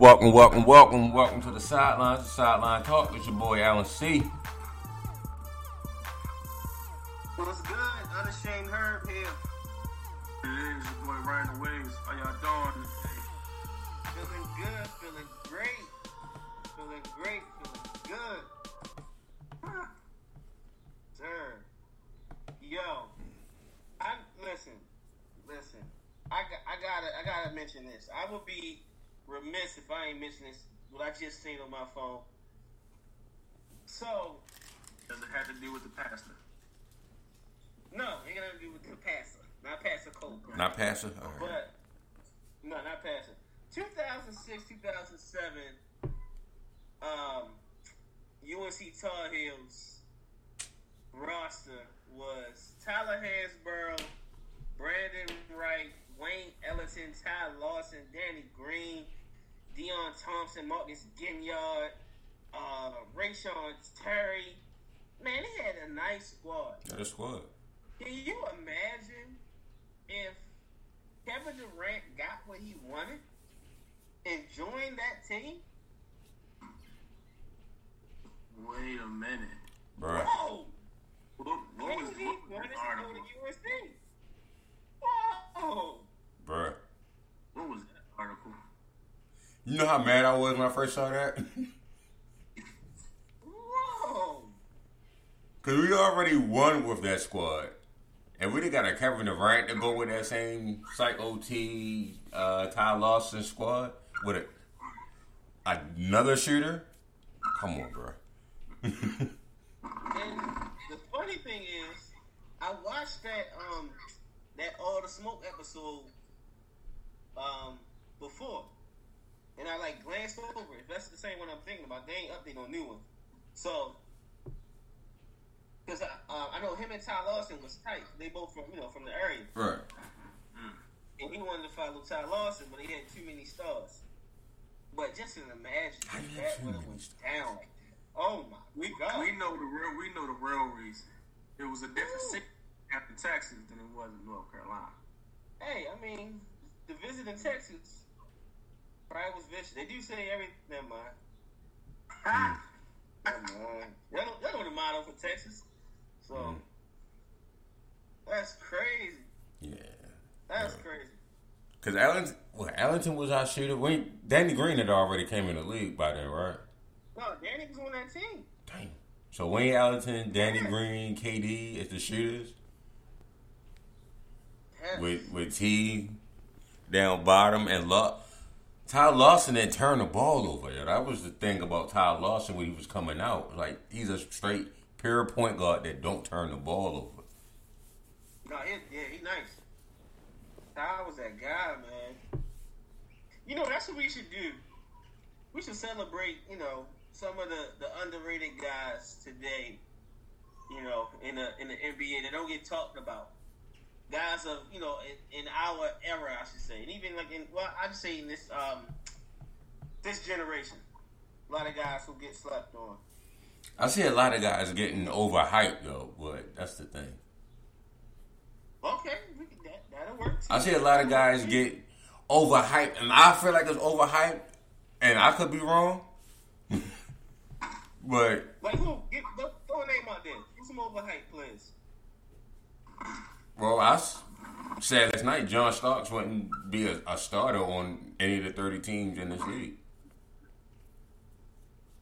Welcome, welcome, welcome, welcome to the sidelines. The sideline talk. It's your boy Alan C. good? Unashamed Herb here. It is your boy Ryan the Waves. How y'all doing today? Feeling good, feeling great. Feeling great, feeling good. Huh. Sir. Yo. I listen. Listen. I I gotta I gotta mention this. I would be remiss if I ain't mention this what I just seen on my phone. So Does it have to do with the pastor? No, ain't gonna do with the passer. Not Pastor Cole. Not passer. All right. But no, not passing. 2006, 2007. Um, UNC Tar Heels roster was Tyler Hansbrough, Brandon Wright, Wayne Ellington, Ty Lawson, Danny Green, Deon Thompson, Marcus Ginyard, uh, Reyshawn Terry. Man, they had a nice squad. Got a squad. Can you imagine if Kevin Durant got what he wanted and joined that team? Wait a minute. Bruh. Whoa! What, what was, KD what was wanted to go article? to USC. Whoa! Bruh. What was that article? You know how mad I was when I first saw that? Whoa! Because we already won with that squad. And we done got a Kevin Durant to go with that same Psycho T, uh, Ty Lawson squad with a, another shooter. Come on, bro. And the funny thing is, I watched that um that all the smoke episode um before, and I like glanced over it. That's the same one I'm thinking about. They ain't updating on new one, so because I uh, I know him and Ty Lawson was tight. They both from you know from the area, Right. and he wanted to follow Ty Lawson, but he had too many stars. But just to imagine How do you if that too would have many went down. like. Oh my We god! we know the real we know the real reason. It was a different Ooh. city after Texas than it was in North Carolina. Hey, I mean, the visit in Texas probably was vicious. They do say everything. Never mind. Never mind. Y'all know, y'all know the motto for Texas. So Mm. that's crazy. Yeah. That's Yeah. crazy. Because Allen, well, Ellington was our shooter. We, Danny Green had already came in the league by then, right? No, Danny was on that team. Dang. So Wayne Ellington, Danny Green, KD is the shooters Yes. with with T down bottom and Luck. Ty Lawson didn't turn the ball over. That was the thing about Ty Lawson when he was coming out. Like he's a straight pure point guard that don't turn the ball over. No, he, yeah, he nice. Ty was that guy, man. You know, that's what we should do. We should celebrate, you know, some of the, the underrated guys today. You know, in the in the NBA that don't get talked about. Guys of you know in, in our era, I should say, and even like in well, I just say in this um this generation, a lot of guys who get slept on. I see a lot of guys getting overhyped though, but that's the thing. Okay, we can, that that'll work. Too. I see a lot of guys get overhyped, and I feel like it's overhyped, and I could be wrong. but Like who? Get, throw, throw a name out there. Get some overhyped players. well, I said last night John Starks wouldn't be a, a starter on any of the thirty teams in this league.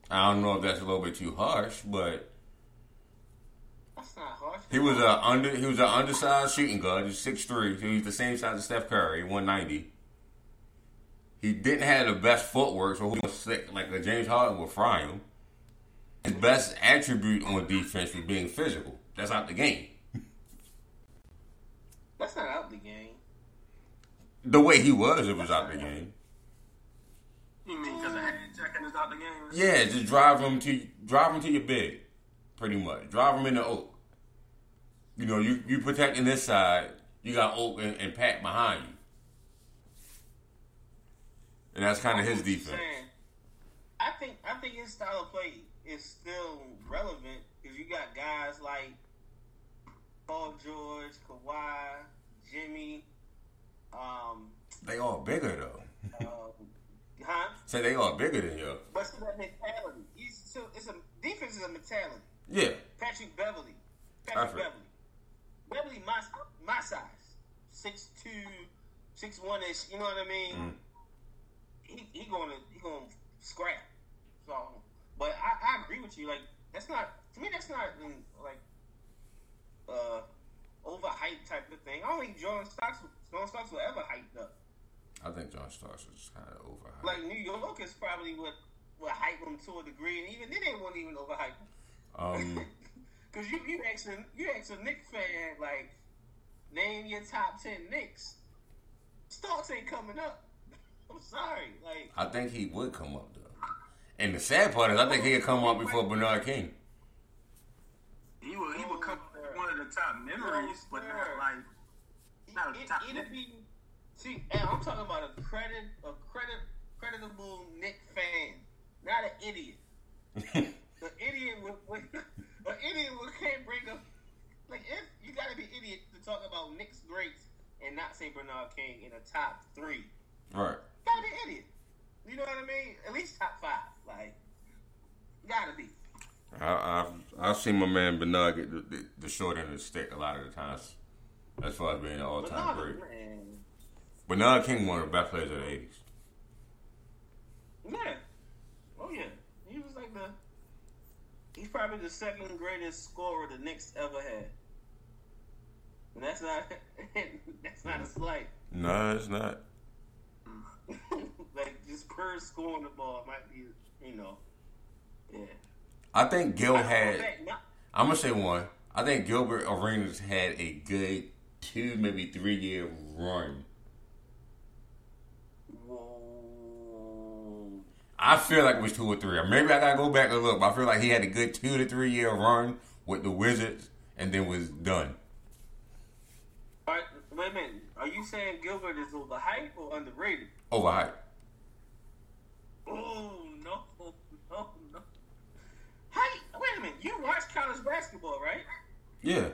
I don't know if that's a little bit too harsh, but He was a under. He was an undersized shooting guard. He's six three. He was the same size as Steph Curry, one ninety. He didn't have the best footwork, so he was sick. Like a James Harden would fry him. His best attribute on defense was being physical. That's out the game. That's not out the game. The way he was, it was out the game. You mean because is out the game? Yeah, just drive them to drive him to your bed, pretty much. Drive them in the oak. You know, you you protecting this side. You got Oak and, and Pat behind you, and that's kind of his defense. I think I think his style of play is still relevant because you got guys like Paul George, Kawhi, Jimmy, um, They all bigger though. uh, huh? Say they all bigger than you. But still that mentality. He's still it's a defense is a mentality. Yeah, Patrick Beverley, Patrick Beverley, Beverly my my size, six two, six one ish. You know what I mean? Mm. He he gonna he gonna scrap. So, but I, I agree with you. Like that's not to me. That's not mm, like uh overhyped type of thing. I don't think John Starks John Starks will ever hyped up. I think John Starks is kind of overhyped. Like New York is probably what what hype him to a degree, and even then they won't even overhype him. um, Cause you you ask a you ask a Knicks fan like name your top ten Knicks. Starks ain't coming up. I'm sorry, like I think he would come up though. And the sad part is, I think he'd come up before Bernard King. He would he would come with one of the top memories, but not like not a it, top. it'd be see. And I'm talking about a credit a credit creditable Knick fan, not an idiot. The idiot would, would an idiot would can't bring up like if you gotta be idiot to talk about Knick's greats and not say Bernard King in a top three. right. gotta be idiot. You know what I mean? At least top five. Like, gotta be. I, I've I've seen my man Bernard get the, the, the short end of the stick a lot of the times, as far as being an all time great. man. Bernard King, one of the best players of the '80s. Yeah. Oh yeah. He was like the. He's probably the second greatest scorer the Knicks ever had. And that's not. that's not a slight. No, it's not. like just per scoring the ball might be. You know. Yeah. I think Gil I don't know had. I'm gonna say one. I think Gilbert Arenas had a good two, maybe three year run. Whoa. I feel like it was two or three. Maybe I gotta go back and look, but I feel like he had a good two to three year run with the Wizards, and then was done. Wait a minute. Are you saying Gilbert is overhyped or underrated? Overhyped. Oh no, no, no. Hey, wait a minute. You watch college basketball, right? Yeah.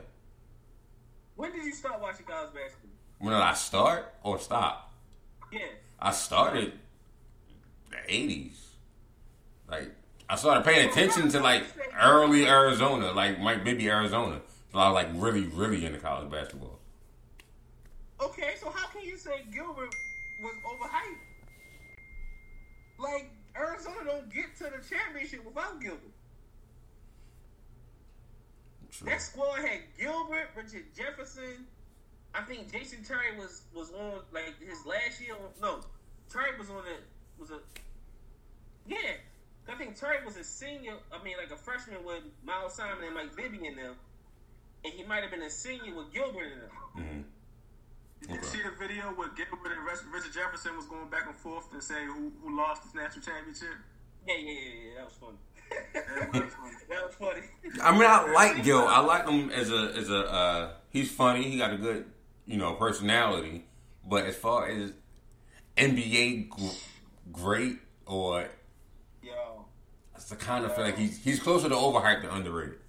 When did you start watching college basketball? When did I start or stop? Yeah. I started the '80s. Like I started paying attention to like early Arizona, like like maybe Arizona. So I was like really, really into college basketball. Okay, so how can you say Gilbert was overhyped? Like Arizona don't get to the championship without Gilbert. True. That squad had Gilbert, Richard Jefferson. I think Jason Terry was was on like his last year. No, Terry was on it. Was a yeah. I think Terry was a senior. I mean, like a freshman with Miles Simon and Mike Bibby in them, and he might have been a senior with Gilbert in them. hmm Did you see the video where Gilbert and Richard Jefferson was going back and forth and saying who, who lost the national championship? Yeah, yeah, yeah, yeah. That was funny. That was funny. that was funny. I mean, I like Gil. I like him as a as a. Uh, he's funny. He got a good, you know, personality. But as far as NBA gr- great, or Yo, it's the kind of feel like he's he's closer to overhyped than underrated.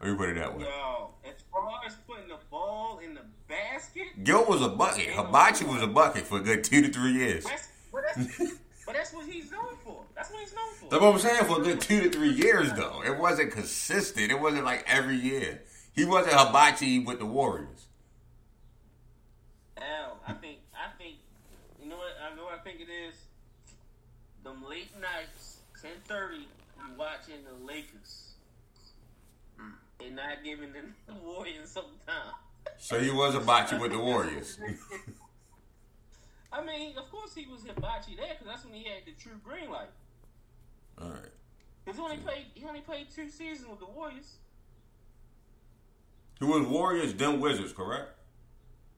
Let me put it that way. yo. As far as putting the ball in the basket, Gil was a bucket. Hibachi was a bucket for a good two to three years. that's but that's, but that's what he's known for. That's what he's known for. That's what I'm saying. For a good two to three years, though, it wasn't consistent. It wasn't like every year. He wasn't hibachi with the Warriors. Al, I think, I think, you know what? I know what I think it is. Them late nights, ten thirty, you watching the Lakers, and and not giving the Warriors some time. So he was a hibachi with the Warriors. I mean, of course he was hibachi there because that's when he had the true green light. All right. Because he only played he only played two seasons with the Warriors. He was Warriors, then Wizards, correct?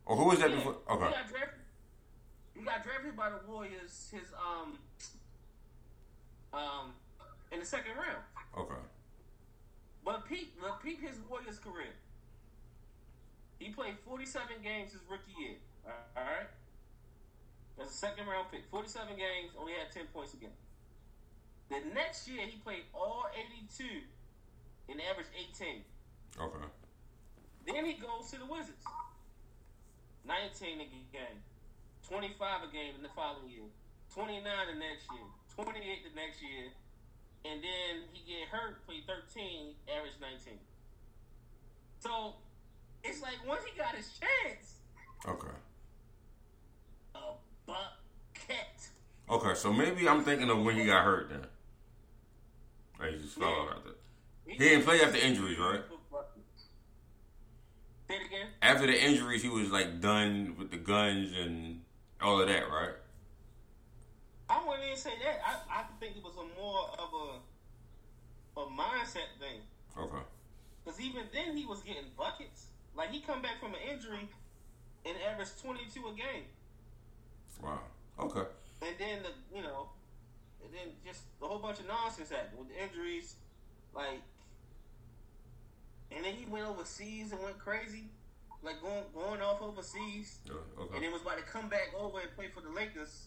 Or who was that Yeah. before? He Okay. got drafted. He got drafted by the Warriors. His um um in the second round. Okay. But peep, but peep his Warriors career. He played 47 games his rookie year. All right. That's a second round pick. 47 games, only had 10 points a game. The next year, he played all 82 and averaged 18. Okay. Then he goes to the Wizards. 19 a game. 25 a game in the following year. 29 the next year. 28 the next year. And then he get hurt, played 13, averaged 19. So, it's like once he got his chance, Okay. a bucket. Okay, so maybe I'm thinking of when he got hurt then. Like he just fell out after. He didn't play after injuries, right? Say it again. After the injuries, he was like done with the guns and all of that, right? I wouldn't even say that. I, I think it was a more of a a mindset thing. Okay. Because even then, he was getting buckets. Like, he come back from an injury and averaged 22 a game. Wow. Okay. And then, the you know, and then just a whole bunch of nonsense happened with the injuries. Like, and then he went overseas and went crazy. Like, going, going off overseas. Yeah, And okay. then was about to come back over and play for the Lakers.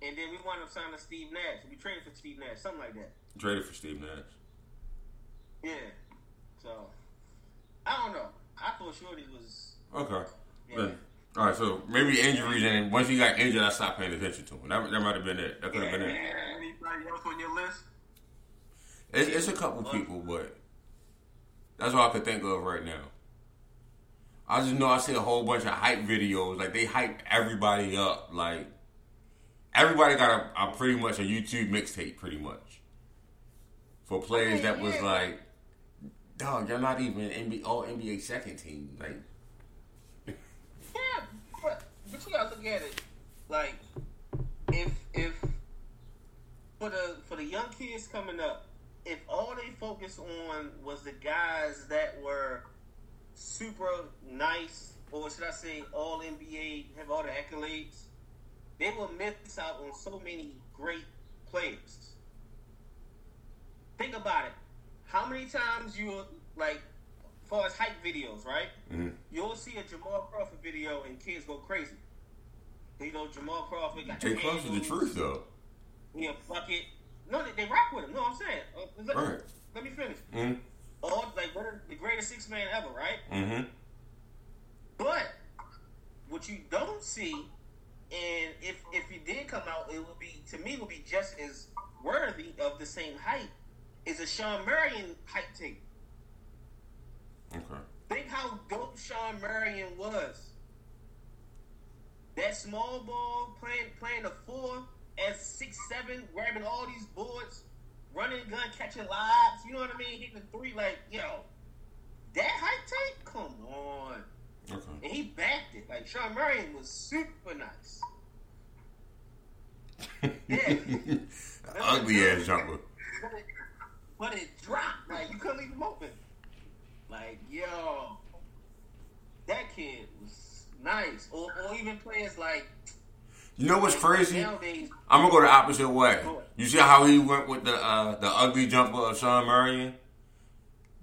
And then we wound up signing Steve Nash. We traded for Steve Nash, something like that. Traded for Steve Nash. Yeah. So, I don't know. I thought Shorty was. Okay. Yeah. All right, so maybe injuries, and once he got injured, I stopped paying attention to him. That, that might have been it. That could have been it. Anybody else on your list? It's, it's a couple people, but that's all I could think of right now. I just know I see a whole bunch of hype videos. Like they hype everybody up. Like everybody got a, a pretty much a YouTube mixtape, pretty much for players that was like, dog, you're not even NBA, all NBA second team. Like, Yeah, but but you gotta look at it like if if for the for the young kids coming up, if all they focus on was the guys that were super nice, or should I say all NBA, have all the accolades, they will miss out on so many great players. Think about it. How many times you like, as far as hype videos, right? mhm. You'll see a Jamal Crawford video and kids go crazy. You know, Jamal Crawford got close to the truth though. Yeah, a bucket. No, they, they rock with him. No, I'm saying. Uh, let, Right. let me finish. Mm-hmm. All like one of the greatest six man ever, right? Mm-hmm. But what you don't see, and if if he did come out, it would be to me would be just as worthy of the same hype, is a Shawn Marion hype tape. Okay. Think how dope Shawn Marion was. That small ball playing playing the four at six seven, grabbing all these boards, running gun, catching lobs. You know what I mean? Hitting the three like yo. That hype tape, come on. Okay. And he backed it. Like Shawn Marion was super nice. Yeah. Ugly ass jumper. But it, but it dropped. Like you couldn't leave him open. Like, yo. That kid was nice. Or, or even players like You know what's crazy? nowadays. I'm gonna go the opposite way. You see how he went with the uh, the ugly jumper of Shawn Marion?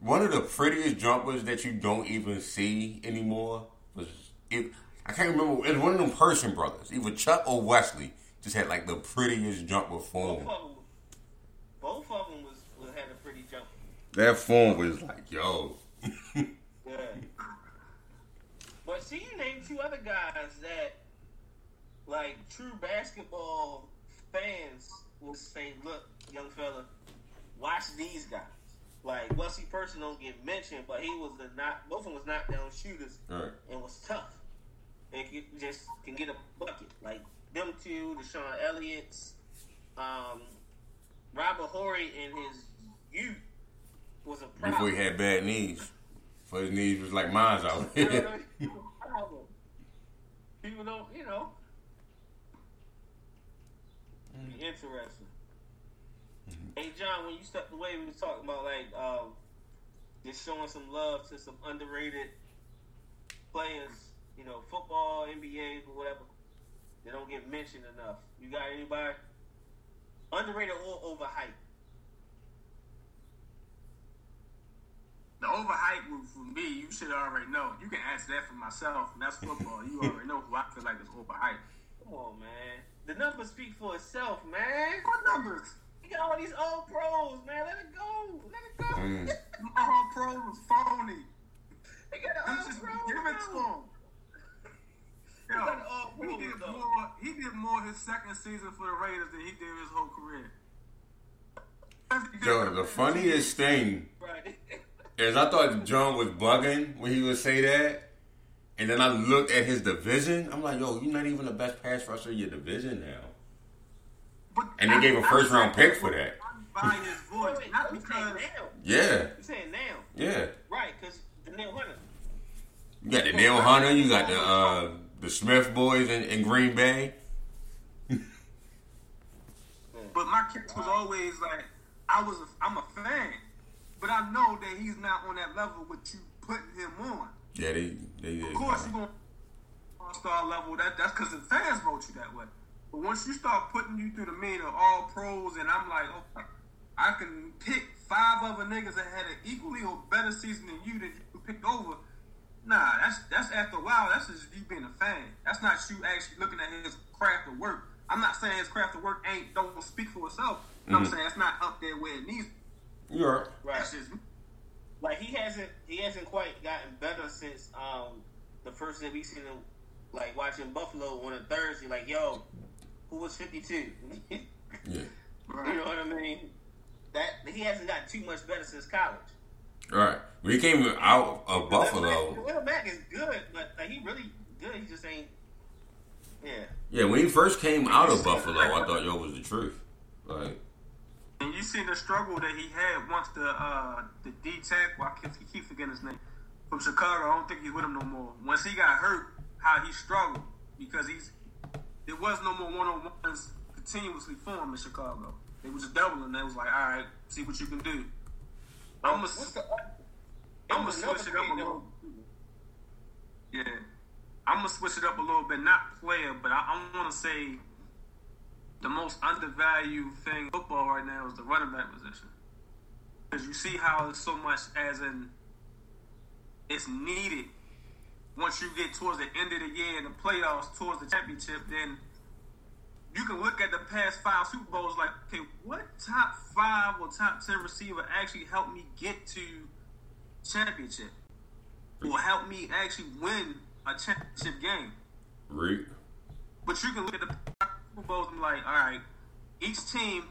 One of the prettiest jumpers that you don't even see anymore was it, I can't remember. It was one of them Person brothers, either Chuck or Wesley. Just had like the prettiest jumper Both form. of them, both of them was, was had a pretty jump. That form was like, yo. Yeah. But see, you name two other guys that, like, true basketball fans will say, look, young fella, watch these guys. Like, Wesley Person don't get mentioned, but he was the not, both of them was knockdown shooters Right. and was tough. And could, just can get a bucket. Like, them two, Deshaun Elliott's, um, Robert Horry in his youth was a problem. Before he had bad knees. For his knees was like mine's out You here. it was. People don't, you know. Mm. Be interesting. Hey John, when you stepped away, we was talking about like um, just showing some love to some underrated players. You know, football, NBA, or whatever. They don't get mentioned enough. You got anybody underrated or overhyped? The overhype was for me, you should already know. You can ask that for myself, and that's football. You already know who I feel like is overhyped. Come on, man. The numbers speak for itself, man. What numbers? You got all these old pros, man. Let it go. Let it go. Mm. My whole pro was phony. They got the You old just pros. give it to now. him. Yo, got he did more. He did more his second season for the Raiders than he did his whole career. Yo, the funniest thing Right. is I thought John was bugging when he would say that. And then I looked at his division. I'm like, yo, you're not even the best pass rusher in your division now. But And they gave a first round pick for that. His voice, not because. Yeah, You saying now? yeah. Right, because Danielle Hunter. You got the Neil Hunter, you got the uh, the Smith boys in, in Green Bay. But my catch was always like, I was, a, I'm a fan, but I know that he's not on that level with you putting him on. Yeah, they they did. Of course, you're going all star level. That that's because the fans wrote you that way. But once you start putting you through the mean of all pros, and I'm like, oh, I can pick five other niggas that had an equally or better season than you that you picked over. Nah, that's that's after a while. That's just you being a fan. That's not you actually looking at his craft of work. I'm not saying his craft of work ain't don't speak for itself. I'm Mhm. saying it's not up there where it needs. You're right. Right. That's just Like he hasn't he hasn't quite gotten better since um the first that we seen him like watching Buffalo on a Thursday. Like, yo, who was fifty two? Yeah. right. You know what I mean? That he hasn't got too much better since college. All right. When he came out of Buffalo, Khalil Mack is good, but like he really good. He just ain't. Yeah. yeah, when he first came out of Buffalo, I thought yo was the truth. Like, And you see the struggle that he had once the uh, the D tackle, I keep, keep forgetting his name, from Chicago. I don't think he's with him no more. Once he got hurt, how he struggled because he's there was no more one on ones continuously for him in Chicago. They was just doubling. They was like, all right, see what you can do. I'm gonna I'm gonna switch it up a little. Yeah, I'm gonna switch it up a little bit. Not player, but I, I want to say the most undervalued thing in football right now is the running back position. Because you see how it's so much as in it's needed once you get towards the end of the year in the playoffs, towards the championship, then you can look at the past five Super Bowls like, okay, what top five or top ten receiver actually helped me get to championship? Or help me actually win a championship game? Right. But you can look at the Super Bowls and be like, all right, each team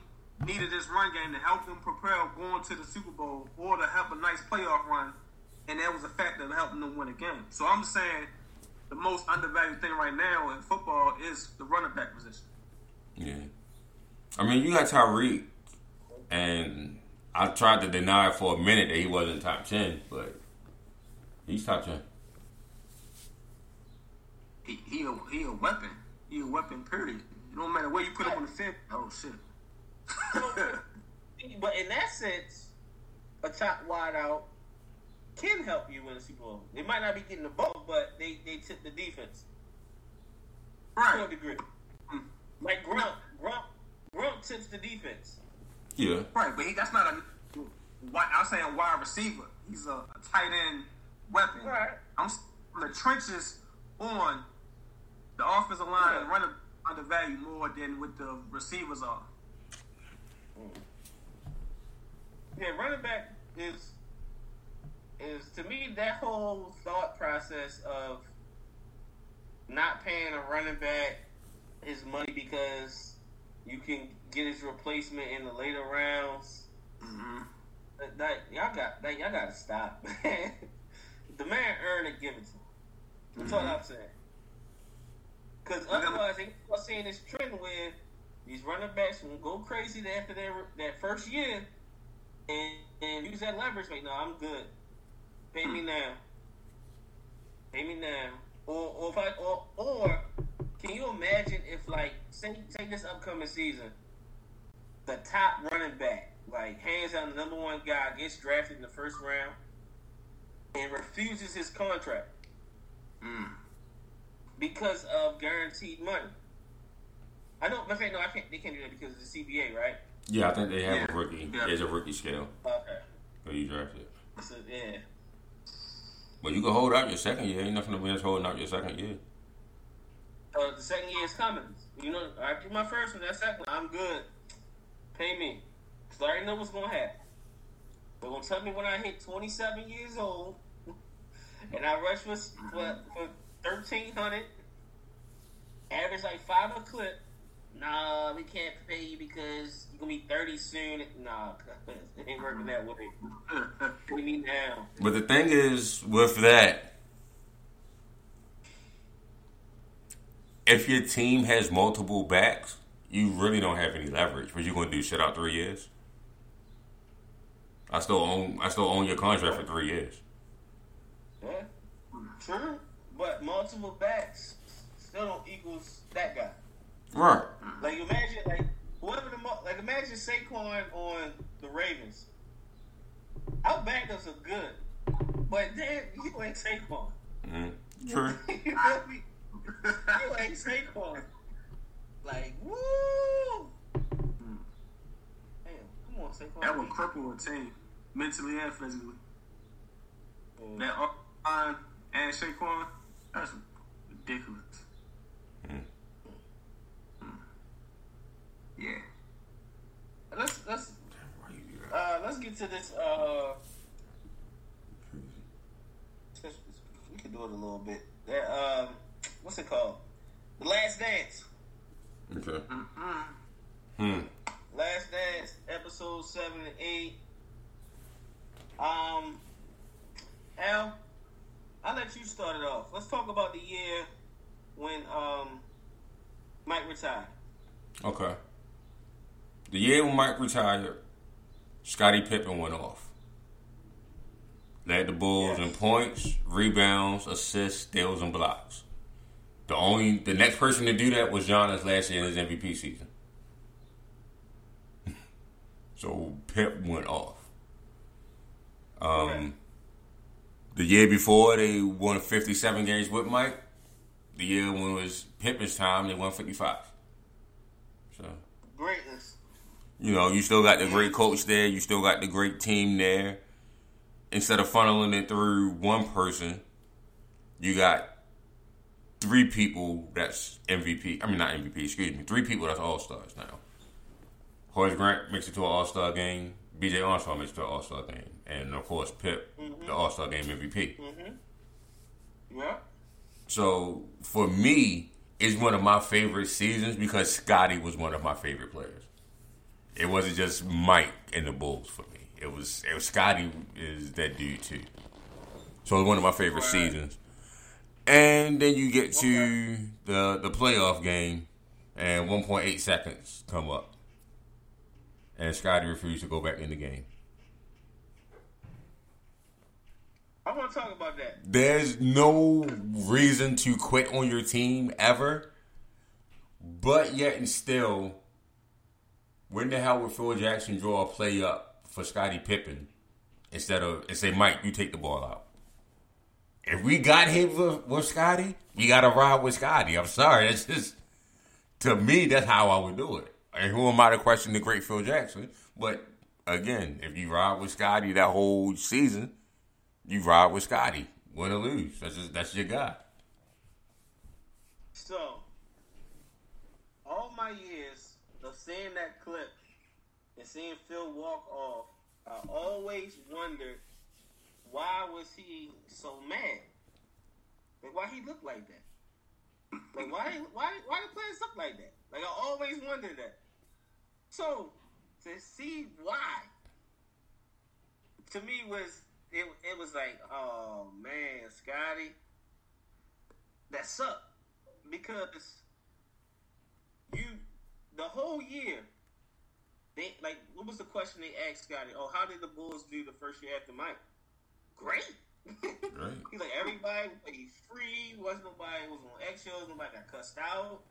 needed this run game to help them prepare going to the Super Bowl or to have a nice playoff run, and that was a factor of helping them win a game. So I'm saying the most undervalued thing right now in football is the running back position. Yeah. I mean, you got Tyreek, and I tried to deny for a minute that he wasn't top 10, but he's top 10. He, he, a, he a weapon. He a weapon, period. It don't matter where you put him on the field. Oh, shit. But in that sense, a top wide out can help you win a Super Bowl. They might not be getting the ball, but they, they tip the defense to a right. degree. Mm. Like Gronk, Gronk, Gronk tips the defense. Yeah. Right, but he, that's not a. Wide, I'm saying wide receiver. He's a, a tight end weapon. Right. I'm the trenches on the offensive line and running undervalued more than what the receivers are. Yeah, running back is is to me that whole thought process of not paying a running back his money because you can get his replacement in the later rounds. Mm-hmm. That, that y'all got that y'all got to stop, the man earned it, give it to him. That's all I'm saying. Because otherwise, they are seeing this trend where these running backs will go crazy after their that first year, and, and use that leverage. Like, no, I'm good. Pay me now. Pay me now. Or, or if I, or, or can you imagine if like say say this upcoming season, the top running back, like hands down the number one guy, gets drafted in the first round and refuses his contract Mm. because of guaranteed money. I know, but no, I can't. They can't do that because of the CBA, right? Yeah, I think they have Yeah. a rookie. Yeah. There's a rookie scale Okay. where you drafted. So yeah, But you can hold out your second year. Ain't nothing against holding out your second year. uh, the second year is coming. You know, I do my first one, that second one, I'm good. Pay me, cause I already know what's gonna happen. They're gonna tell me when I hit 27 years old, and I rush for for, for 1300, average like five a clip. Nah, we can't pay you because you're gonna be 30 soon. Nah, it ain't working that way. we need now. But the thing is, with that, if your team has multiple backs, you really don't have any leverage. But you're going to do shit out three years. I still own. I still own your contract for three years. Yeah, true. But multiple backs still don't equals that guy. Right. Like imagine, like whoever the mo- like imagine Saquon on the Ravens. Our backups are good, but then you ain't Saquon. Mm-hmm. True. you feel me? You ain't Saquon. Like woo. Damn, come on, Saquon. That would cripple a team mentally and physically. Yeah. That line and Saquon, that's ridiculous. Mm. Mm. Yeah. Let's let's Why you do that? uh let's get to this. Uh, we can do it a little bit. That um, what's it called? The Last Dance. Okay. Mm-mm. Hmm. Last Dance, episode seven and eight. Um, Al, I'll let you start it off. Let's talk about the year when um Mike retired. Okay. The year when Mike retired, Scottie Pippen went off. Led the Bulls in points, rebounds, assists, steals, and blocks. The only the next person to do that was Giannis last year in his MVP season. so Pip went off. Um, Okay. the year before they won 57 games with Mike. The year when it was Pippen's time, they won 55. So Greatness. You know, you still got the great coach there. You still got the great team there. Instead of funneling it through one person, you got three people that's MVP. I mean, not MVP, excuse me. Three people that's All Stars now. Horace Grant makes it to an All Star game. BJ Armstrong makes it to an All Star game. And of course, Pip, the mm-hmm. All Star game MVP. Mm-hmm. Yeah. So for me, it's one of my favorite seasons because Scotty was one of my favorite players. It wasn't just Mike and the Bulls for me. It was it was Scotty is that dude too. So it was one of my favorite Right. seasons. And then you get to the the playoff game, and 1.8 seconds come up, and Scotty refused to go back in the game. I want to talk about that. There's no reason to quit on your team ever, but yet and still, when the hell would Phil Jackson draw a play up for Scottie Pippen instead of and say, Mike, you take the ball out? If we got hit with, with Scotty, you got to ride with Scotty. I'm sorry, that's just to me. That's how I would do it. And who am I to question the great Phil Jackson? But again, if you ride with Scotty that whole season, you ride with Scotty, win or lose. That's just, that's your guy. So, all my years seeing that clip and seeing Phil walk off, I always wondered why was he so mad? Like why he looked like that? Like why why why the players look like that? Like I always wondered that. So to see why to me was it it was like, oh man, Scotty, that sucked because you the whole year they like what was the question they asked Scotty? Oh, how did the Bulls do the first year after Mike? Great. Right. He's like everybody played free. Wasn't nobody was on eggshells. Nobody got cussed out.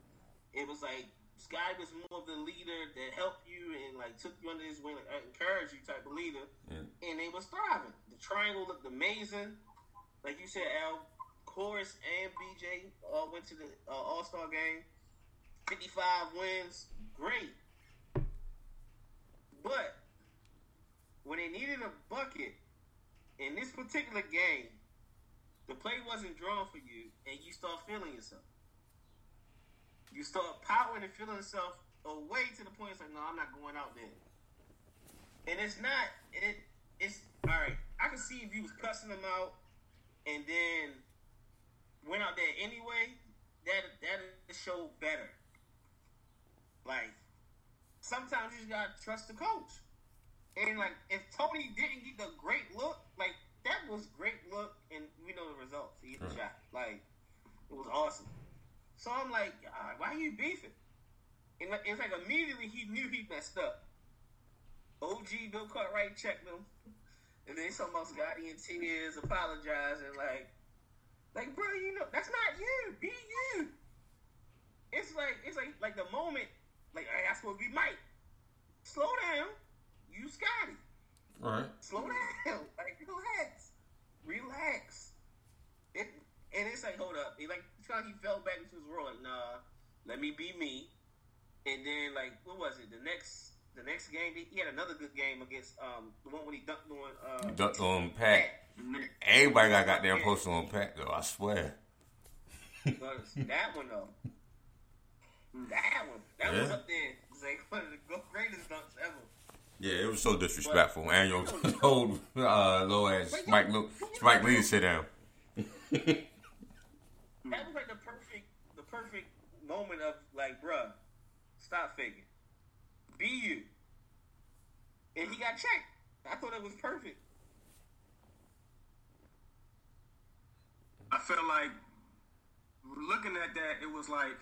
It was like Scotty was more of the leader that helped you and like took you under his wing, like encouraged you type of leader. Yeah. And they was thriving. The triangle looked amazing. Like you said, Al, Horace and BJ all went to the uh, All Star game. Fifty five wins, great. But when they needed a bucket in this particular game, the play wasn't drawn for you, and you start feeling yourself. You start powering and feeling yourself away to the point it's like, no, I'm not going out there. And it's not. It it's all right. I can see if you was cussing them out, and then went out there anyway. That that show better. Like sometimes you just gotta trust the coach. And like if Toni didn't get the great look, like that was great look, and we know the results. He hit the Right. shot. Like it was awesome. So I'm like, "Ah, why are you beefing? And like, it's like immediately he knew he messed up. OG Bill Cartwright checked him, and then something else got in tears, apologizing, like, like bro, you know that's not you. Be you. It's like it's like like the moment, like hey, I'm supposed to be Mike. Slow down. You Scotty. All right. Slow down. Like relax. Relax. It and it's like, hold up. It like it's kind of he fell back into his world. Like, nah, let me be me. And then like what was it? The next the next game he had another good game against um the one when he dunked on uh Dunked on Pat. Everybody got goddamn posted on Pat though. I swear. That one though. That one. That was Yeah. up there. It's like one of the greatest dunks ever. Yeah, it was so disrespectful. And yo told uh, low ass Mike Lee- Spike Lee sit down. That was like the perfect, the perfect moment of like, bruh, stop faking, be you. And he got checked. I thought it was perfect. I felt like looking at that, it was like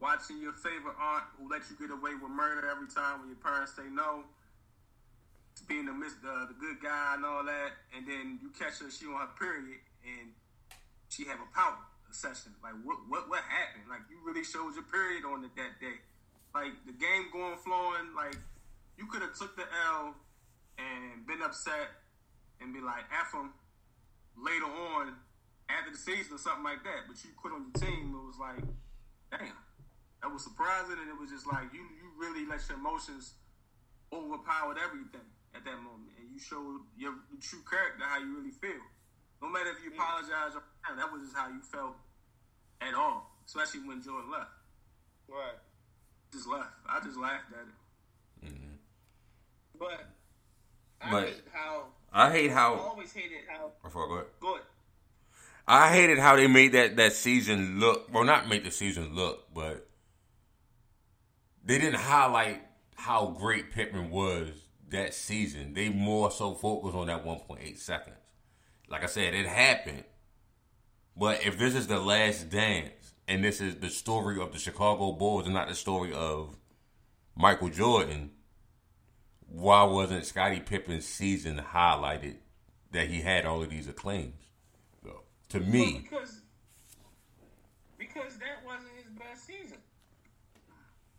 watching your favorite aunt who let you get away with murder every time when your parents say no. Being the, the the good guy and all that, and then you catch her, she on her period, and she have a pout session. Like what what what happened? Like you really showed your period on it that day. Like the game going flowing. Like you could have took the L and been upset and be like F him later on after the season or something like that. But you quit on your team. It was like, damn, that was surprising, and it was just like you you really let your emotions overpowered everything at that moment, and you showed your true character how you really feel. No matter if you apologize or not, that was just how you felt at all. Especially when Jordan left, Right. just left. I just laughed at it. Mm-hmm. But I But- hate how I hate I how. always hated how Before I go ahead. good. I hated how they made that, that season look. Well, not make the season look, but they didn't highlight how great Pippen was that season. They more so focused on that 1.8 seconds. Like I said, it happened. But if this is the last dance and this is the story of the Chicago Bulls and not the story of Michael Jordan, why wasn't Scottie Pippen's season highlighted that he had all of these acclaims? So, to me, because because that wasn't his best season.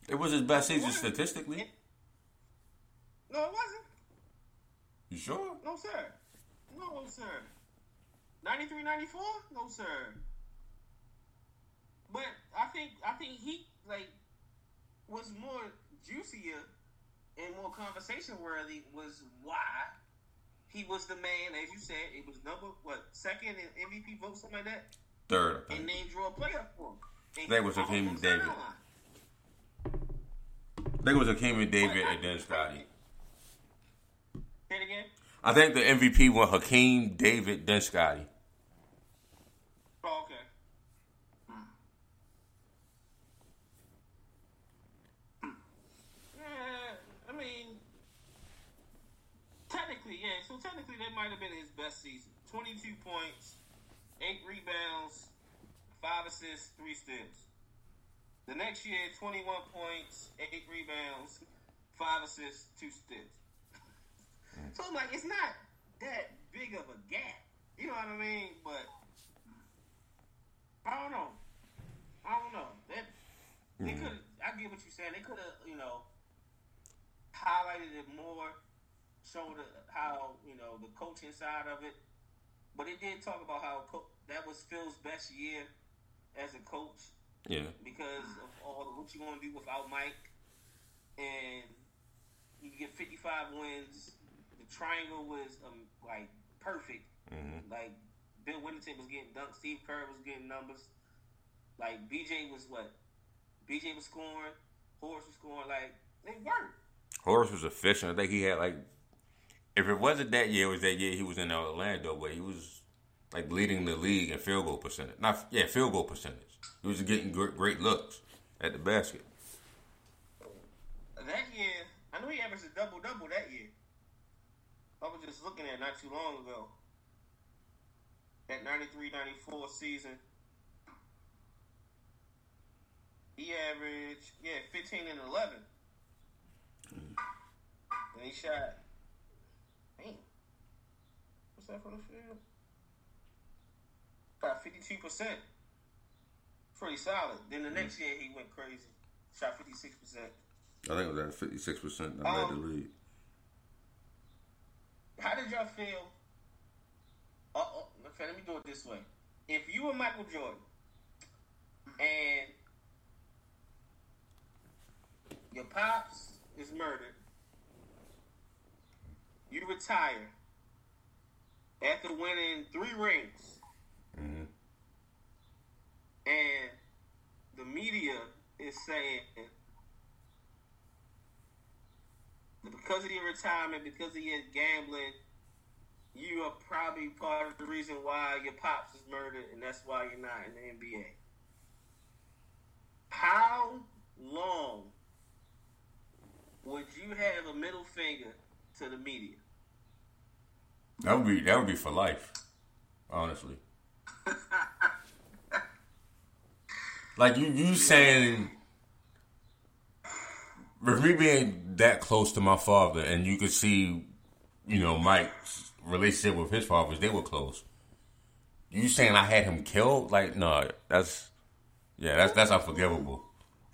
It was his best season statistically. No, it wasn't. You sure? No, sir. No, sir. 93, 94? No, sir. But I think I think he like was more juicier and more conversation worthy was why he was the man, as you said, it was number what second in MVP vote, something like that, Third, and they drew a player for him. And That was he Hakeem David. I think it was Hakeem and David and then Scotty. Say it again. I think the MVP went Hakeem, David, then Scotty. Oh, okay. Yeah, I mean, technically, yeah. So technically, that might have been his best season. Twenty-two points, eight rebounds, five assists, three steals. The next year, twenty-one points, eight rebounds, five assists, two steals. So I'm like, it's not that big of a gap. You know what I mean? But I don't know. I don't know. That they Mhm. could. I get what you're saying. They could have, you know, highlighted it more, showed how you know the coaching side of it. But it did talk about how co- that was Phil's best year as a coach Yeah. because of all the, what you want to do without Mike, and you get 55 wins. The triangle was um, like perfect. hmm Like Bill Wennington was getting dunked, Steve Kerr was getting numbers. Like BJ was what? BJ was scoring, Horace was scoring. Like they worked. Horace was efficient. I think he had like, if it wasn't that year, it was that year he was in Orlando, but he was like leading the league in field goal percentage. Not yeah, field goal percentage. He was getting great, looks at the basket. That year, I know he averaged a double double that year. I was just looking at not too long ago. That 93-94 season. He averaged, yeah, 15 and 11. And he shot, damn. What's that from the field? About 52%. Pretty solid. Then the mm. next year he went crazy. Shot 56%. I think it was at fifty six percent. I led the league. How did y'all feel? Uh, oh, okay, let me do it this way. If you were Michael Jordan and your pops is murdered, you retire after winning three rings, hmm and the media is saying that because of your retirement, because of your gambling, you are probably part of the reason why your pops is murdered, and that's why you're not in the NBA. How long would you have a middle finger to the media? That would be that would be for life, honestly. Like you, you saying, with me being that close to my father, and you could see, you know, Mike's relationship with his fathers, they were close. You saying I had him killed? Like, no, that's yeah, that's that's unforgivable.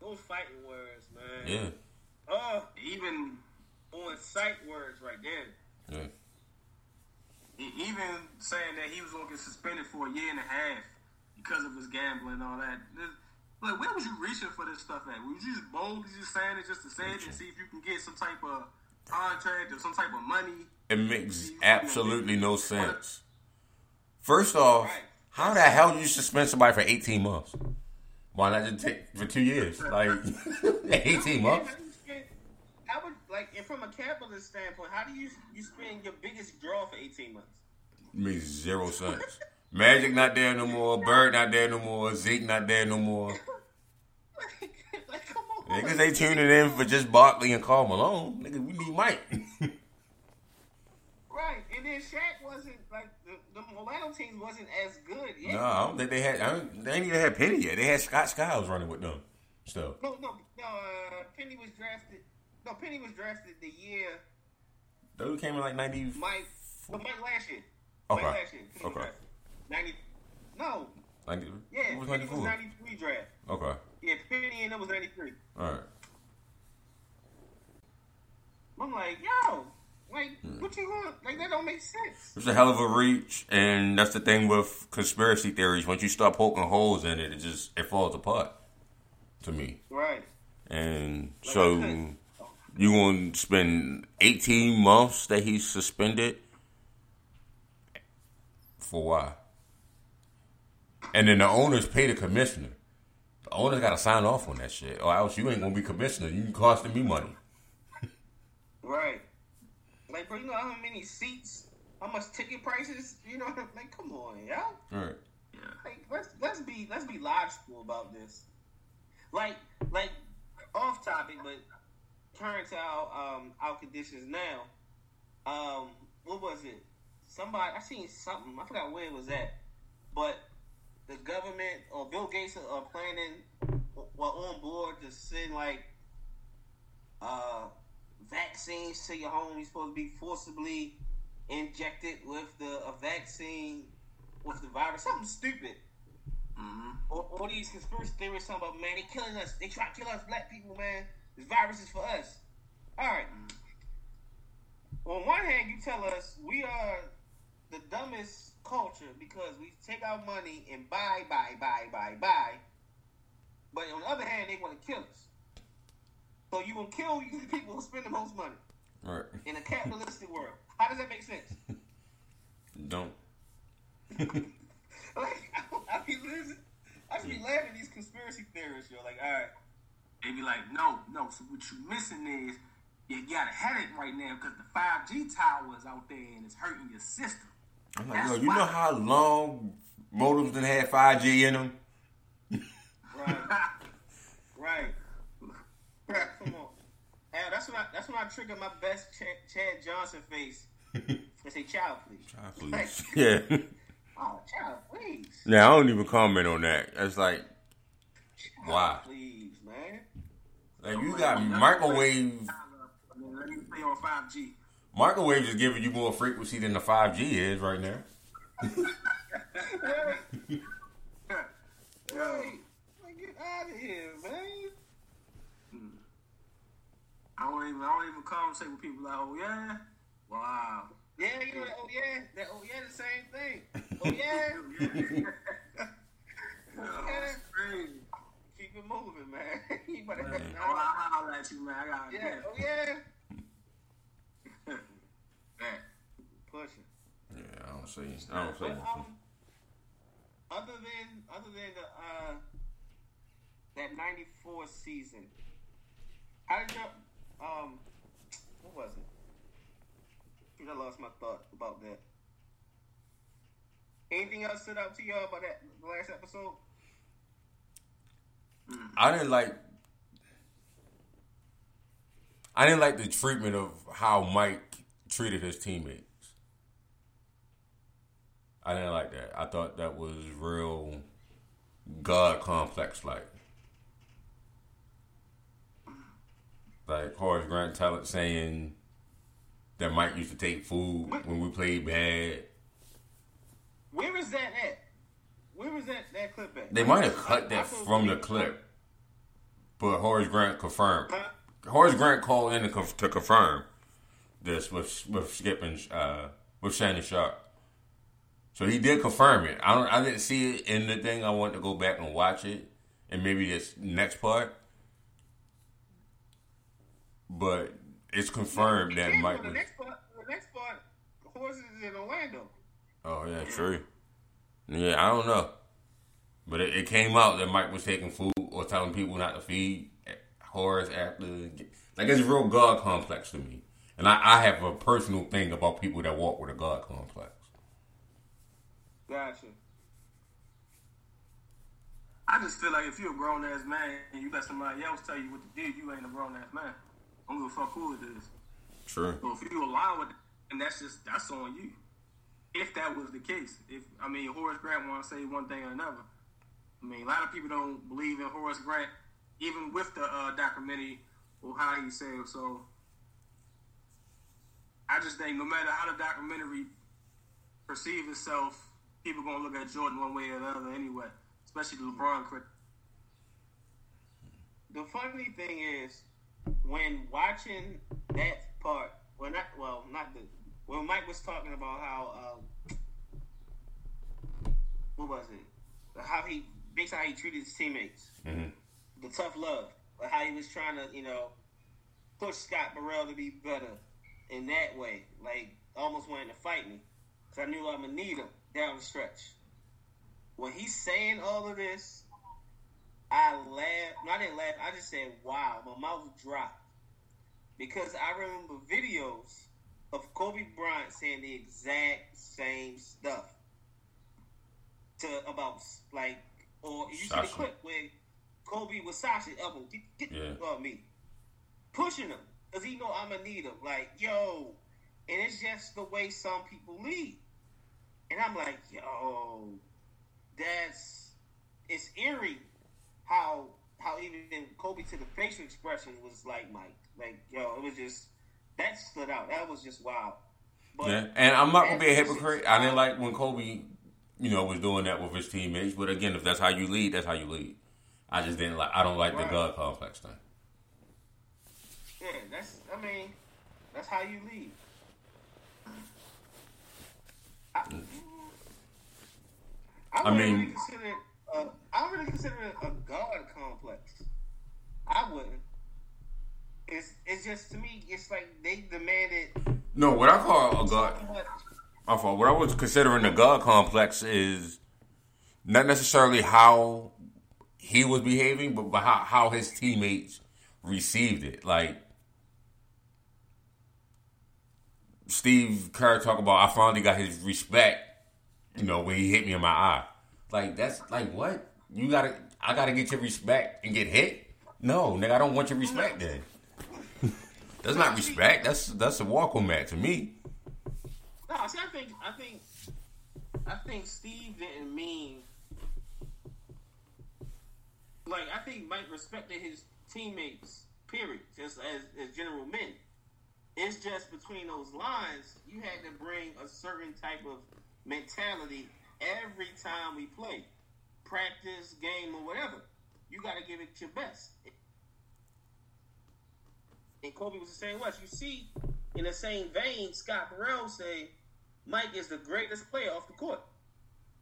Those fighting words, man. Yeah, Oh, Even on sight words right there. yeah. Even saying that he was going to get suspended for a year and a half because of his gambling and all that. Like, where was you reaching for this stuff at? Were you just bold, just saying it just to say it and see if you can get some type of contract or some type of money? It makes absolutely no sense. First off, how the hell do you suspend somebody for 18 months? Why not just take for two years? Like 18 months? How do you spend- How would like, and from a capitalist standpoint, how do you you spend your biggest draw for eighteen months? Makes zero sense. Magic not there no more. Bird not there no more. Zeke not there no more. like, like, come on, Niggas they tuning in for just Barkley and Karl Malone. Nigga, we need Mike. right? And then Shaq wasn't like the, the Orlando teams wasn't as good yet. no, I don't think they had. I don't, they ain't even had Penny yet. They had Scott Skiles running with them. Still, No, no, no. Uh, Penny was drafted. No, Penny was drafted the year those came in like 90. Mike. Well, Mike last year. Okay. Mike last year. Penny Okay. Ninety. No. 90 Yeah. Was Penny was ninety three draft. Okay, Yeah, Penny and it was ninety three. all right. I'm like, yo, like, hmm. what you want? Like, that don't make sense. It's a hell of a reach, and that's the thing with conspiracy theories. Once you start poking holes in it, it just it falls apart. To me, Right. and Like, so You gonna spend eighteen months that he's suspended for why? And then the owners pay the commissioner. The owners got to sign off on that shit, or else you ain't gonna be commissioner. You costing me money. Right. Like, bro, you know how many seats, how much ticket prices? You know, like, come on. All right. Yeah. Like, let's let's be let's be logical about this. Like, like, off topic, but current to our um our conditions now. Um, what was it? Somebody I seen something. I forgot where it was at, but the government or Bill Gates are planning were on board to send like uh, vaccines to your home. You're supposed to be forcibly injected with the a vaccine with the virus. Something stupid. Mm-hmm. All, all these conspiracy theories talking about, man, they killing us. They try to kill us black people, man. This virus is for us. All right. On one hand, you tell us we are the dumbest culture because we take our money and buy, buy, buy, buy, buy. But on the other hand, they want to kill us. So you gonna kill you people who spend the most money Right. in a capitalistic world. How does that make sense? Don't. Like I, I be listening, I just be laughing at these conspiracy theorists. Yo, like, all right, They be like, no, no. So what you missing is you got a headache right now because the 5G towers out there and it's hurting your system. I'm like, That's yo, you why- know how long modems done have 5G in them? right, right. Come on. Hey, that's when I that's when I trigger my best Chad, Chad Johnson face. I say, child, please. Like, please. Yeah. oh, child, please. Yeah, I don't even comment on that. It's like, why? Please. Like you got microwave. Let me play on 5G. Microwaves is giving you more frequency than the 5G is right now. Right. Right. Get out of here, man. I don't even I don't even conversate with people like, oh yeah, wow. Yeah, you know that. Oh yeah, that. Oh yeah, the same thing. Oh yeah. Oh, yeah. that's crazy. Keep it moving, man. you better. Man. Oh, I'll holler at you, man. I got Yeah. Oh yeah. Pushing. Yeah, I don't see. I don't see. But, um, other than other than the uh that '94 season, how did you um what was it? I I lost my thought about that. Anything else stood out to y'all about that last episode? I didn't like. I didn't like the treatment of how Mike treated his teammates. I didn't like that. I thought that was real God complex like. Like Horace Grant Talent saying that Mike used to take food when we played bad. Where is that at? Where was that that clip at? They might have cut that from the clip, but Horace Grant confirmed. Horace Grant called in to, conf- to confirm this with with Skip and uh, with Shannon Sharpe. So he did confirm it. I don't. I didn't see it in the thing. I want to go back and watch it, and maybe this next part. But it's confirmed that Mike. the next part, the next part, horses is in Orlando. oh yeah, true. Yeah, I don't know, but it, it came out that Mike was taking food or telling people not to feed eh, Horace after. Like it's a real God complex to me, and I, I have a personal thing about people that walk with a God complex. Gotcha. I just feel like if you're a grown ass man and you let somebody else tell you what to do, you ain't a grown ass man. I don't give a fuck who it is. True. So if you allow it, and that's just that's on you. If that was the case, if I mean Horace Grant want to say one thing or another, I mean a lot of people don't believe in Horace Grant, even with the uh, documentary or how he said so. I just think no matter how the documentary perceive itself, people gonna look at Jordan one way or the other anyway, especially the LeBron critic. The funny thing is, when watching that part, well, not well, not the when Mike was talking about how um, what was it? How he basically how he treated his teammates, Mhm. the tough love, like how he was trying to you know push Scott Burrell to be better in that way, like almost wanting to fight me because I knew I'm gonna need him down the stretch. When he's saying all of this, I laughed. No, I didn't laugh. I just said, "Wow!" My mouth dropped because I remember videos of Kobe Bryant saying the exact same stuff to about like, or you see the clip where Kobe was Sasha elbow, get, get Yeah. uh, me pushing him because he know I'm gonna need him. Like, yo, and it's just the way some people lead, and I'm like, yo, that's it's eerie how how even Kobe to the facial expression was like Mike. Like yo, it was just that stood out. That was just wild. But Yeah, and I'm not gonna be a hypocrite. I didn't like when Kobe, you know, was doing that with his teammates. But again, if that's how you lead, that's how you lead. I just didn't like. I don't like Right. the God complex thing. Yeah, that's. I mean, that's how you lead. I, I, I wouldn't mean- really consider. Uh, I don't really consider it a God complex. I wouldn't. It's it's just to me. It's like they demanded No, what I call a God. so much. My fault. What I was considering the God complex is not necessarily how he was behaving, but by how, how his teammates received it. Like Steve Kerr talk about, I finally got his respect. You know when he hit me in my eye. Like that's like what you gotta. I gotta get your respect and get hit. No, nigga, I don't want your respect. Then that's not respect. That's that's a walk on mat to me. No, see, I think, I think, I think Steve didn't mean like I think Mike respected his teammates. Period. Just as as general men. It's just between those lines, you had to bring a certain type of mentality every time we play, practice, game, or whatever. You got to give it your best. And Kobe was the same way. You see, in the same vein, Scott Burrell say Mike is the greatest player off the court.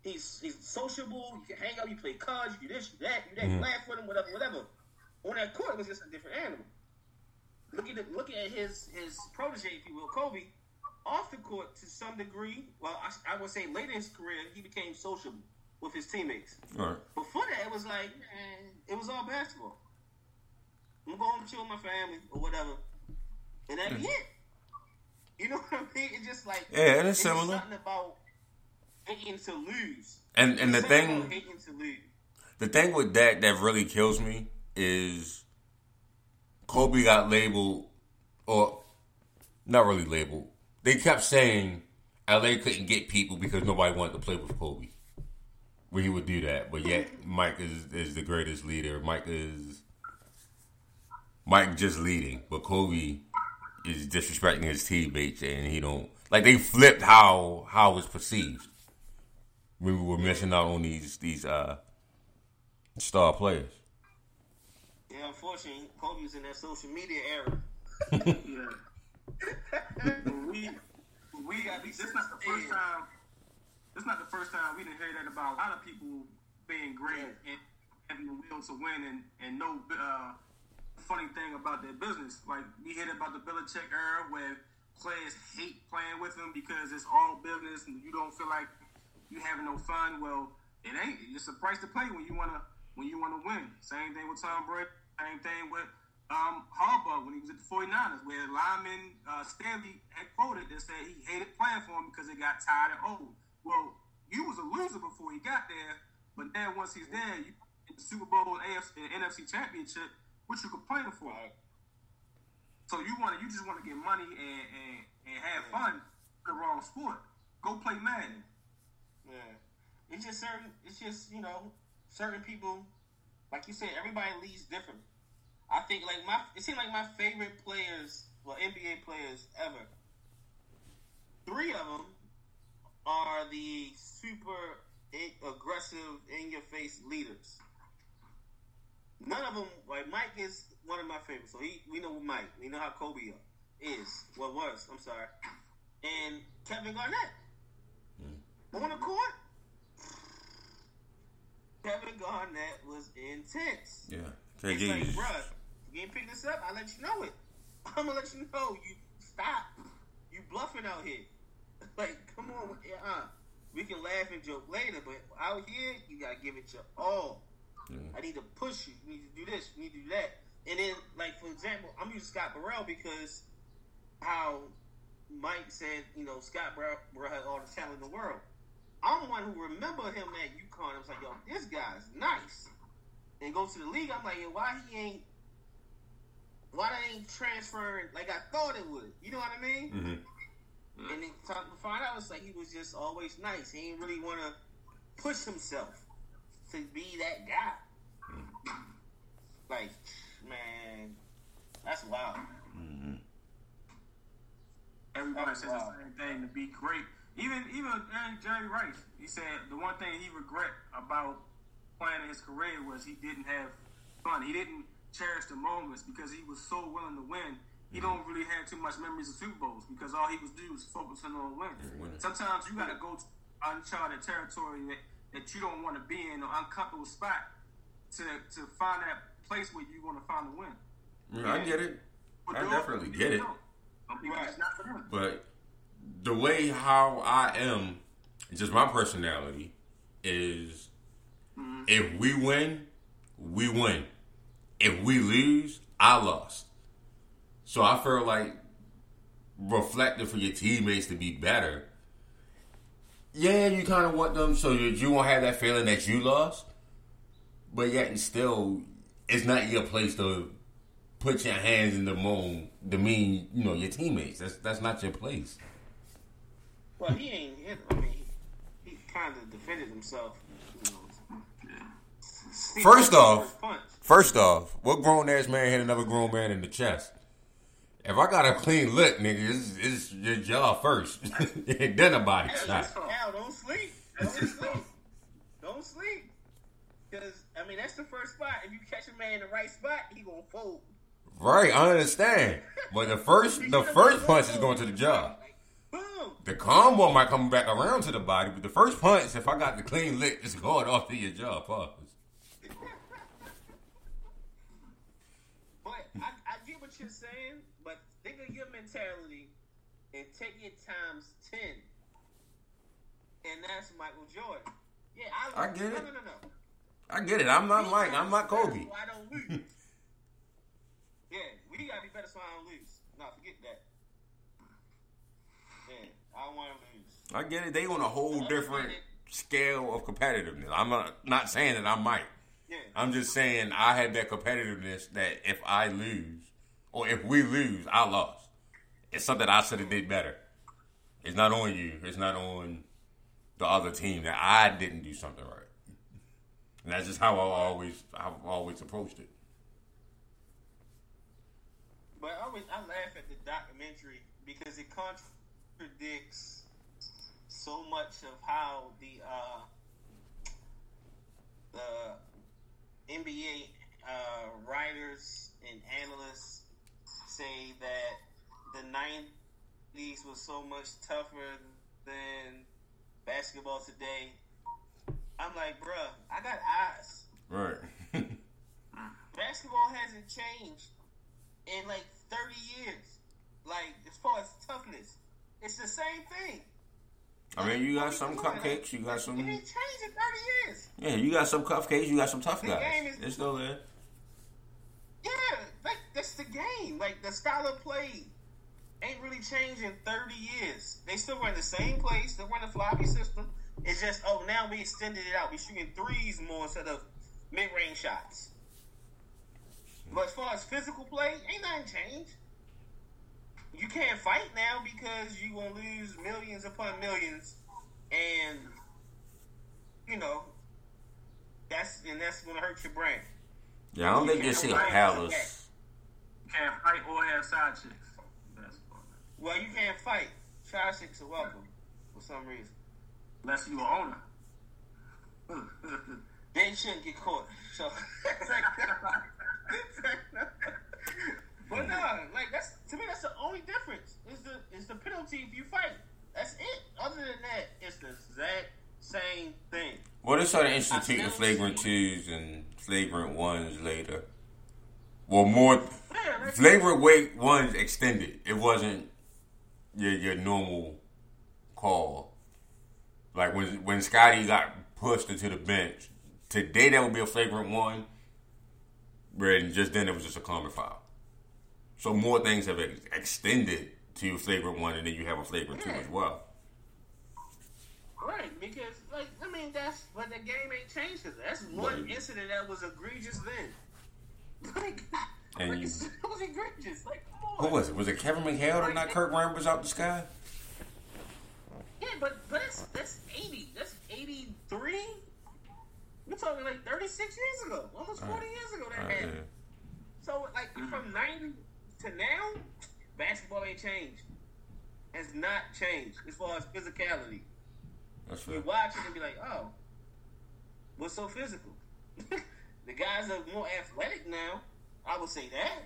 He's he's sociable. You can hang out. You play cards. You do this, you that, you that. You mm-hmm. laugh with him, whatever, whatever. On that court, it was just a different animal. Look at it, look at his his protege, if you will, Kobe. Off the court, to some degree, well, I, I would say later in his career, he became sociable with his teammates. All right. Before that, it was like, man, it was all basketball. I'm going and chill with my family or whatever, and that'd be mm. it. You know what I mean? It's just like Yeah, and it's just similar. something about hating to lose. And and the thing hating to lose. the thing with that that really kills me is Kobe got labeled or not really labeled. They kept saying LA couldn't get people because nobody wanted to play with Kobe. When he would do that. But yet Mike is is the greatest leader. Mike is Mike just leading, but Kobe is disrespecting his teammates and he don't like they flipped how how it's perceived. When we were missing out on these these uh star players. Yeah, unfortunately, Kobe was in that social media era. Yeah. we we got this not the first time. This not the first time we didn't hear that about a lot of people being great and having the will to win and and no uh, funny thing about their business. Like we hear about the Belichick era where players hate playing with him because it's all business and you don't feel like you having no fun. Well, it ain't. It's a price to pay when you wanna when you wanna win. Same thing with Tom Brady. Same thing with um, Harbaugh when he was at the 49ers, where lineman uh, Staley had quoted that said he hated playing for him because it got tired and old. Well, you was a loser before he got there, but then once he's there, you in the Super Bowl and AFC, and NFC Championship, what you complaining for? So you want to, you just want to get money and, and, and have fun. The wrong sport. Go play Madden. Yeah, it's just certain. It's just you know certain people, like you said, everybody leads different. I think like my it seems like my favorite players, well NBA players ever. Three of them are the super aggressive, in your face leaders. None of them like Mike is one of my favorites. So he, we know Mike, we know how Kobe is. What was? I'm sorry, and Kevin Garnett on the court. Kevin Garnett was intense. Yeah. It's KG like, bruh, you ain't pick this up, I'll let you know it. I'm gonna let you know. You stop. You bluffing out here. Like, come on, uh, we can laugh and joke later, but out here, you gotta give it your all. I need to push you. You need to do this. You need to do that. And then, like for example, I'm using Scott Burrell because how Mike said, you know, Scott Burrell, Burrell had all the talent in the world. I'm the one who remember him at UConn. I was like, yo, this guy's nice. And go to the league. I'm like, yo, why he ain't, why they ain't transferring like I thought it would? You know what I mean? Mhm. And then to find out, it's like he was just always nice. He didn't really want to push himself to be that guy. Like, man, that's wild. Mm-hmm. Everybody says Wow. the same thing to be great. Even even Jerry Rice, he said the one thing he regret about playing his career was he didn't have fun. He didn't cherish the moments because he was so willing to win. He mm-hmm. don't really have too much memories of Super Bowls because all he was doing was focusing on winning. winning. Sometimes you got to go to uncharted territory that, that you don't want to be in, an uncomfortable spot to to find that place where you want to find the win. Yeah, I get it. I definitely get it. don't. Some people, it's not for them. But the way how I am, just my personality, is mm-hmm. if we win, we win. If we lose, I lost. So I feel like reflecting for your teammates to be better. Yeah, you kind of want them so that you won't have that feeling that you lost. But yet and still, it's not your place to put your hands in the moon to mean, you know, your teammates. That's that's not your place. Well, he ain't hit. I mean, he, he kind of defended himself. You know. First off- First off, what grown ass man hit another grown man in the chest? If I got a clean lick, nigga, it's, it's your jaw first, and then a body shot. Don't sleep. Don't sleep. Don't sleep. Because I mean, that's the first spot. If you catch a man in the right spot, he gonna fold. Right, I understand. But the first, the first punch is going to the jaw. Boom. The combo might come back around to the body, but the first punch, if I got the clean lick, it's going off to your jaw. Pause. But I, I get what you're saying. But think of your mentality and take it times ten. And that's Michael Jordan. Yeah, I, I get it. No, no, no. I get it. I'm not Mike. I'm not Kobe. I don't lose. yeah, we gotta be better so I don't lose. No, forget that. Yeah, I want to lose. I get it. They on a whole different scale of competitiveness. I'm not not saying that I'm Mike. Yeah, I'm just saying I have that competitiveness that if I lose or if we lose, I lost. It's something I should have did better. It's not on you. It's not on the other team that I didn't do something right. And that's just how I always I've always approached it. but I always I laugh at the documentary because it contradicts so much of how the uh, the NBA uh, writers and analysts say that the '90s was so much tougher than basketball today. I'm like, bruh, I got eyes. Right. Basketball hasn't changed in like 30 years. Like, as far as toughness, it's the same thing. I mean, you got some cupcakes. You got some. didn't change in 30 years. Yeah, you got some cupcakes. You got some tough The guys. game is- It's still there. Yeah, like that's the game. Like the style of play ain't really changed in 30 years. They still run the same place, They run the floppy system. It's just oh now we extended it out. We shooting threes more instead of mid range shots. But as far as physical play, ain't nothing changed. You can't fight now because you gonna lose millions upon millions, and you know that's and that's gonna hurt your brain. Yeah, I don't think you see a palace. Can't fight or have side chicks. Well, you can't fight. Child chicks are welcome for some reason. Unless you a owner. They shouldn't get caught. So, but no, like that's to me that's the only difference. Is the is the penalty if you fight. That's it. Other than that, it's the exact same thing. Well, they started instituting the flagrant twos and flagrant ones later. Well, more Yeah, flagrant weight ones extended. It wasn't your your normal call. Like when when Scotty got pushed into the bench today, that would be a flagrant one. And just then, it was just a common foul. So more things have ex- extended to flagrant one, and then you have a flagrant two as well. Right, because like I mean that's but the game ain't changed. That's one incident that was egregious then. Like, And like you- it was egregious. Like. Who was it? Was it Kevin McHale or not? Kurt Rambis out the sky? Yeah, but but that's that's eighty. That's eighty three. We're talking like thirty six years ago, almost forty years ago. That happened. Right. So like from '90 to now, basketball ain't changed. Has not changed as far as physicality. That's You fair. watch it and be like, oh, what's so physical? the guys are more athletic now. I would say that.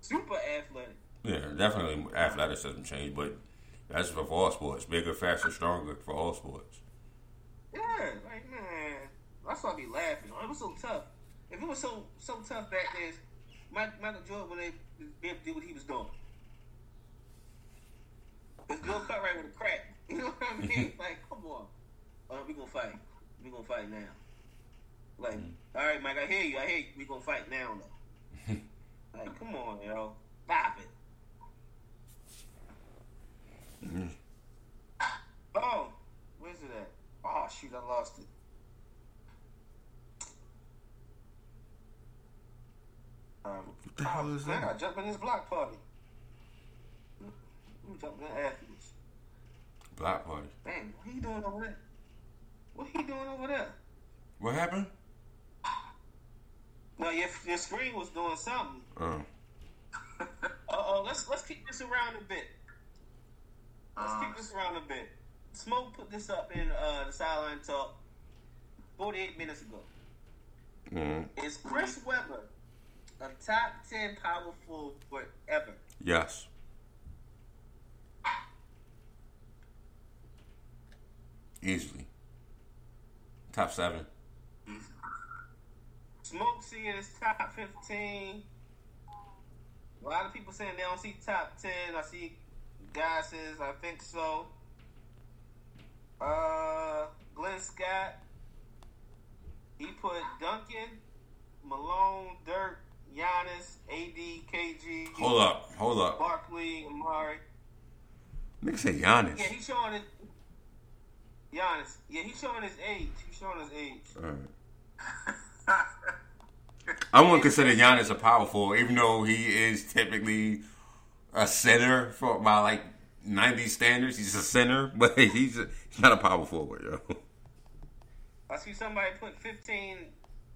Super athletic. Yeah, definitely athleticism change, but that's for all sports. Bigger, faster, stronger for all sports. Yeah, like man, that's why I be laughing. It was so tough. If it was so so tough back then, Mike, Michael Jordan would have be able to do what he was doing. It's Bill Cartwright with a crack. You know what I mean? like, come on. Uh, we gonna fight. We gonna fight now. Like, all right, Mike, I hear you. I hear you. We gonna fight now, though. Like, come on, yo, stop it. Oh, where's it at? Oh shoot, I lost it. Um, What the hell is man, that? I jump in this block party. Let me jump in athletes. Block party. Man, what he doing over there? What he doing over there? What happened? No, your, your screen was doing something. Oh. Uh oh, let's let's keep this around a bit. Let's Uh, keep this around a bit. Smoke put this up in uh, the sideline talk 48 minutes ago. Mm. Is Chris Webber a top 10 power forward ever? Yes. Easily. Top seven. Smoke see it as top 15. A lot of people saying they don't see top 10. I see guys says I think so. Uh, Glenn Scott. He put Duncan, Malone, Dirk, Giannis, AD, KG, Hold up. Hold up. Barkley, Amar'e. Nigga say Giannis. Yeah, he's showing it. Giannis. Yeah, he's showing his age. He's showing his age. Alright. I wouldn't consider Giannis a power forward, even though he is typically a center for by like 90 standards. He's a center, but he's, a, he's not a power forward, yo. I see somebody put 15.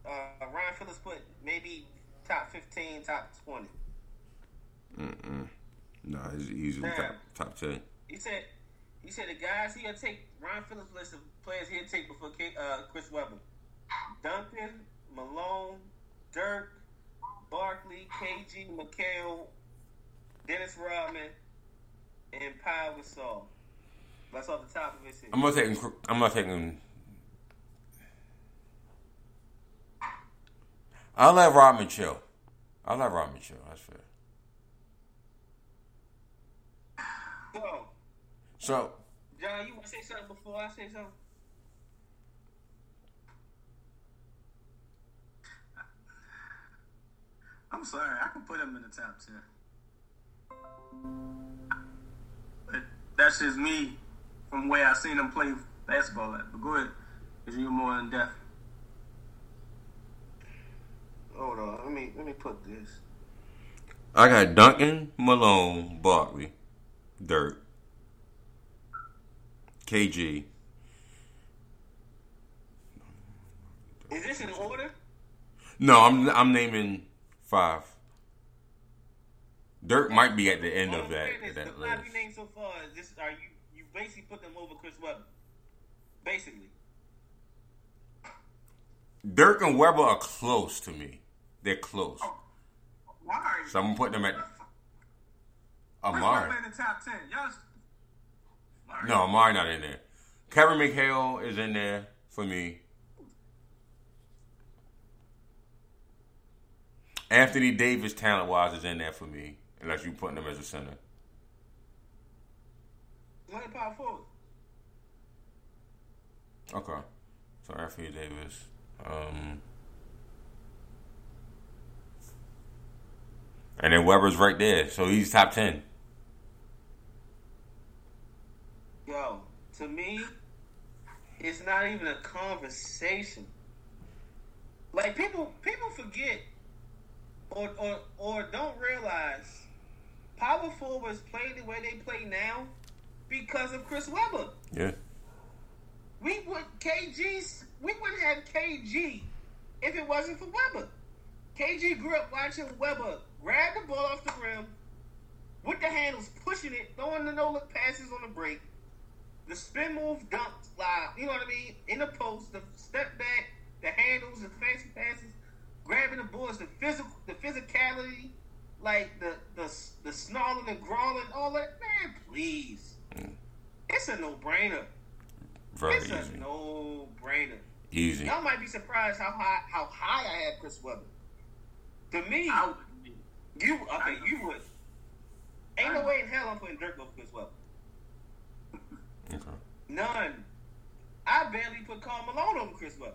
Uh, Ryan Phillips put maybe top 15, top 20. Mm-mm. No, he's easily top, top 10. He said he said the guys he'll take Ryan Phillips list of players he'll take before K, uh, Chris Webber. Duncan, Malone, Dirk, Barkley, KG, McHale, Dennis Rodman, and Pau Gasol. That's off the top of his head. I'm gonna take. I'm gonna take him. I'll let Rodman chill. I'll let Rodman chill. That's fair. So, So John, you want to say something before I say something? I'm sorry, I can put him in the top ten. But that's just me from where I seen him play basketball at. But go ahead, because you're more in depth. Hold on, let me let me put this. I got Duncan, Malone, Barkley, Dirk, KG. Is this in order? No, I'm I'm naming five. Dirk might be at the end All of that saying is that the five list. you named so far. Is this are you you basically put them over Chris Webber? Basically, Dirk and Webber are close to me. They're close. Oh, Why? So I'm gonna put them at Amar'e. In the top ten. Y'all. Amar'e. No, Amar'e not in there. Kevin McHale is in there for me. Anthony Davis, talent wise, is in there for me. Unless you putting him as a center. not power forward. Okay. So Anthony Davis. Um, and then Webber's right there, so he's top ten. Yo, to me, it's not even a conversation. Like people, people forget, or or or don't realize, power forwards play the way they play now because of Chris Webber. Yeah. We would KG's we wouldn't have KG if it wasn't for Webber. KG grew up watching Webber grab the ball off the rim, with the handles, pushing it, throwing the no look passes on the break, the spin move dunk, like, uh, you know what I mean? In the post, the step back, the handles, the fancy passes, grabbing the boards, the physical, the physicality, like the the the snarling and growling, all that. Man, please, mm. it's a no brainer. Very It's easy. a no brainer. Easy. Y'all might be surprised how high how high I had Chris Webber. To me, I would be. you okay? You would. Ain't no way in hell I'm putting Dirk over Chris Webber. Okay. None. I barely put Karl Malone over Chris Webber.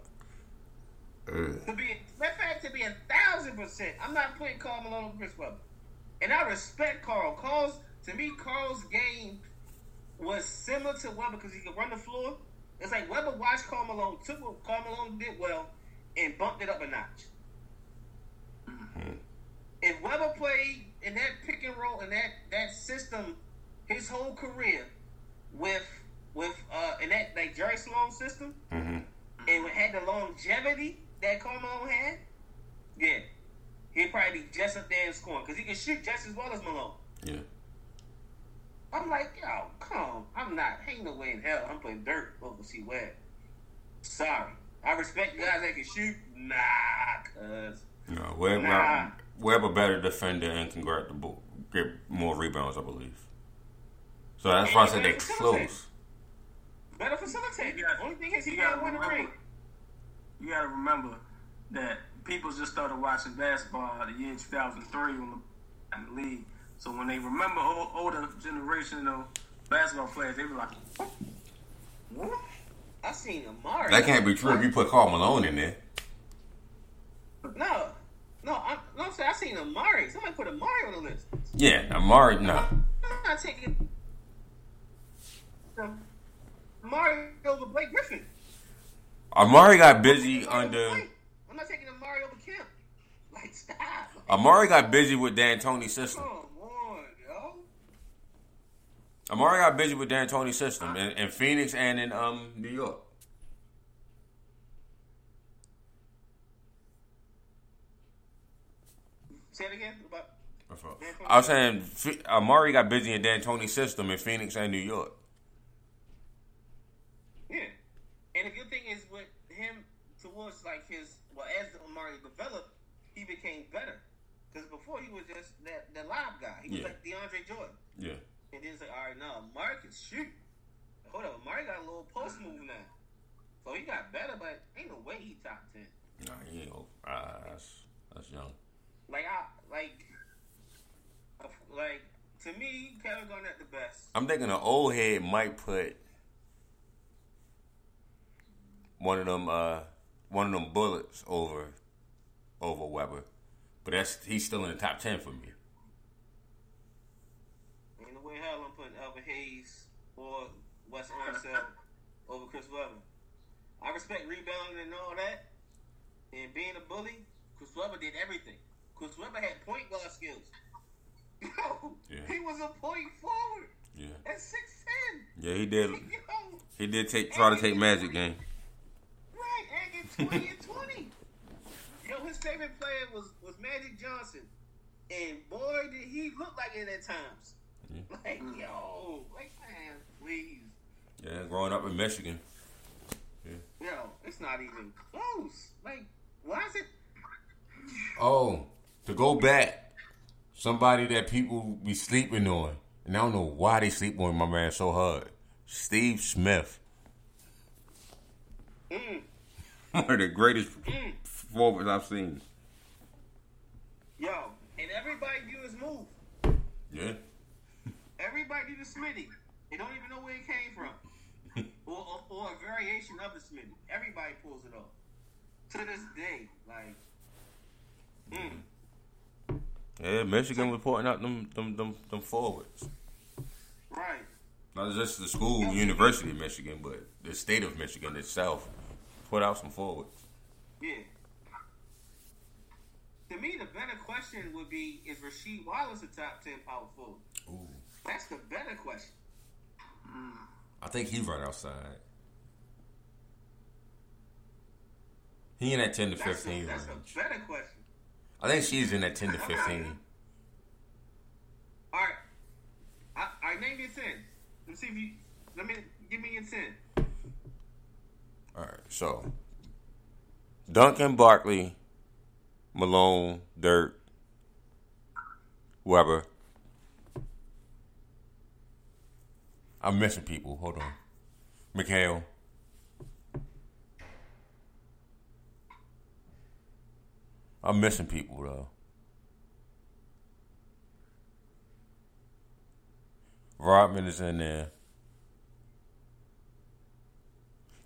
Uh, To be, matter fact, to be a thousand percent, I'm not putting Karl Malone over Chris Webber. And I respect Karl. Karl's to me, Carl's game was similar to Webber because he could run the floor. It's like Webber watched Karl Malone, took what Karl Malone did well, and bumped it up a notch. If Webber played in that pick and roll in that that system his whole career with with uh in that like Jerry Sloan system mhm. and had the longevity that Karl Malone had, yeah, he'd probably be just up there and scoring because he can shoot just as well as Malone. Yeah. I'm like, yo, come on. I'm not. Ain't no way in hell I'm putting Dirk over C Webb. Sorry. I respect guys that can shoot. Nah, cuz. No, Webb, Nah. Webb a better defender and can grab the ball, get more rebounds, I believe. So that's why I said they're close. Better facilitate. You gotta- Only thing is he you can't gotta win the remember- ring. You got to remember that people just started watching basketball the year 2003 when the, in the league. So when they remember old, older generation of basketball players, they were like, What? I seen Amar'e. That can't be true if you put Karl Malone in there. No. No, I'm, no, I'm saying I seen Amar'e. Somebody put Amar'e on the list. Yeah, Amar'e, no. I'm not taking Amar'e over Blake Griffin. Amar'e got busy under. I'm not taking Amar'e over Kemp. Like, stop. Amar'e got busy with D'Antoni's system. Come on, yo. Amar'e got busy with D'Antoni's system in, in Phoenix and in um New York. Say it again. About I was saying Amar'e got busy in D'Antoni's system in Phoenix and New York. Yeah. And the good thing is with him towards like his well as Amar'e developed, he became better. Because before he was just that the live guy. He was Yeah. like DeAndre Jordan. Yeah. And then it's like, all right, now Amar'e can shoot. Hold up, Amar'e got a little post move now. So he got better, but ain't no way he top ten. Nah, he ain't. Uh, that's that's young. Like I like like to me, Kevin Garnett the best. I'm thinking an old head might put one of them uh one of them bullets over over Webber. But that's he's still in the top ten for me. Ain't no way hell I'm putting Elvin Hayes or Wes Unseld over Chris Webber. I respect rebounding and all that, and being a bully. Chris Webber did everything. Chris Webber had point guard skills. Yo, Yeah. he was a point forward Yeah. at six ten. Yeah, he did Yo, he did take try to take magic game. Right, and twenty and twenty. Yo, his favorite player was was Magic Johnson, and boy did he look like it at times. Yeah. Like yo, like man, please. Yeah, growing up in Michigan. Yeah. Yo, it's not even close. Like, why is it? Oh, to go back, somebody that people be sleeping on, and I don't know why they sleep on my man so hard. Steve Smith, Mm, one of the greatest mm. forwards I've seen. Yo, and everybody do his move. Yeah, Everybody do the Smitty. They don't even know where it came from, or, or, or a variation of the Smitty. Everybody pulls it off. To this day, like, mm, yeah. Michigan was putting out them them them, them forwards. right. Not just the school, University of Michigan, but the state of Michigan itself put out some forward. Yeah. To me, the better question would be: Is Rasheed Wallace a top ten power forward? Ooh. That's the better question. Mm. I think he's right outside. He in that ten to that's fifteen a, that's range. A better question. I think she's in that ten to fifteen. All right, I, I name your ten. Let me see if you. Let me give me your ten. All right, so Duncan, Barkley, Malone, Dirk, Webber. I'm missing people. Hold on. McHale. I'm missing people though. Rodman is in there.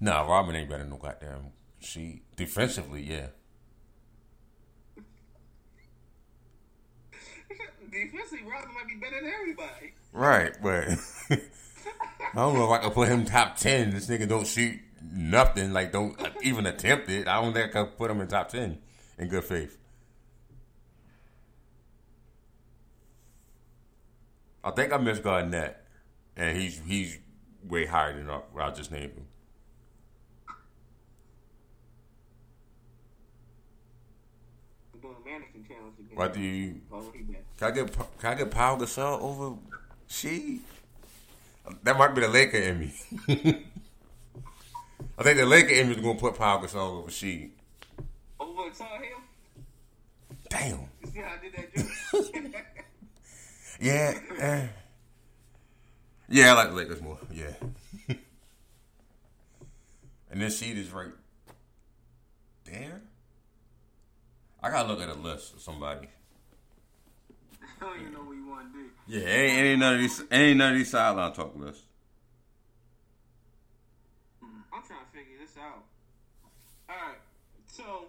Nah, Robin ain't better than no goddamn Sheed defensively, yeah. Defensively, Robin might be better than everybody. Right, but I don't know if I can put him top ten. This nigga don't shoot nothing, like don't even attempt it. I don't think I can put him in top ten in good faith. I think I missed Garnett, and he's he's way higher than I just named him. We're doing a mannequin challenge again. Why do you? Can I get can I get Pau Gasol over Sheed? That might be the Laker in me. I think the Laker in me is gonna put Pau Gasol over Sheed. Over Heel? Damn. You see how I did that joke? Yeah. eh. Yeah, I like the Lakers more. Yeah. and then Sheed is right there. I gotta look at a list of somebody. I don't know what you want to do. Yeah, ain't, ain't none of these ain't none of these sideline talk lists. Mm, I'm trying to figure this out. Alright, so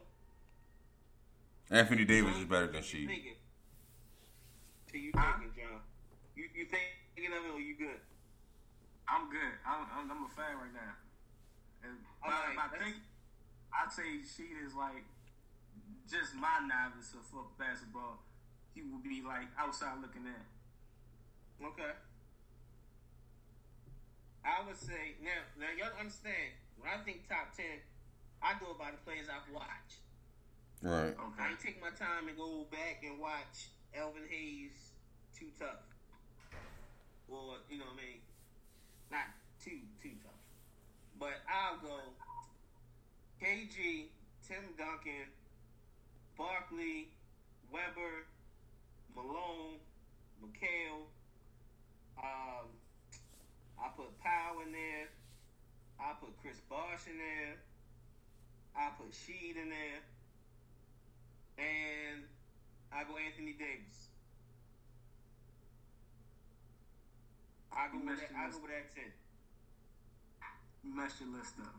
Anthony Davis is better than Sheed. thinking. So you Huh? thinking, John? You you thinking of it or you good? I'm good. I'm, I'm, I'm a fan right now. And All but, right, but I think I'd say Sheed is like just my novice of foot basketball. He would be like outside looking in. Okay. I would say now now y'all understand when I think top ten, I go it by the players I've watched. Right. I Okay. ain't take my time and go back and watch Elvin Hayes too tough. Or, you know what I mean? Not too too tough. But I'll go KG, Tim Duncan, Barkley, Webber, Malone, McHale, um, I put Powell in there. I put Chris Bosh in there. I put Sheed in there. And I go Anthony Davis. I go with that, I go with that ten. You messed your list up.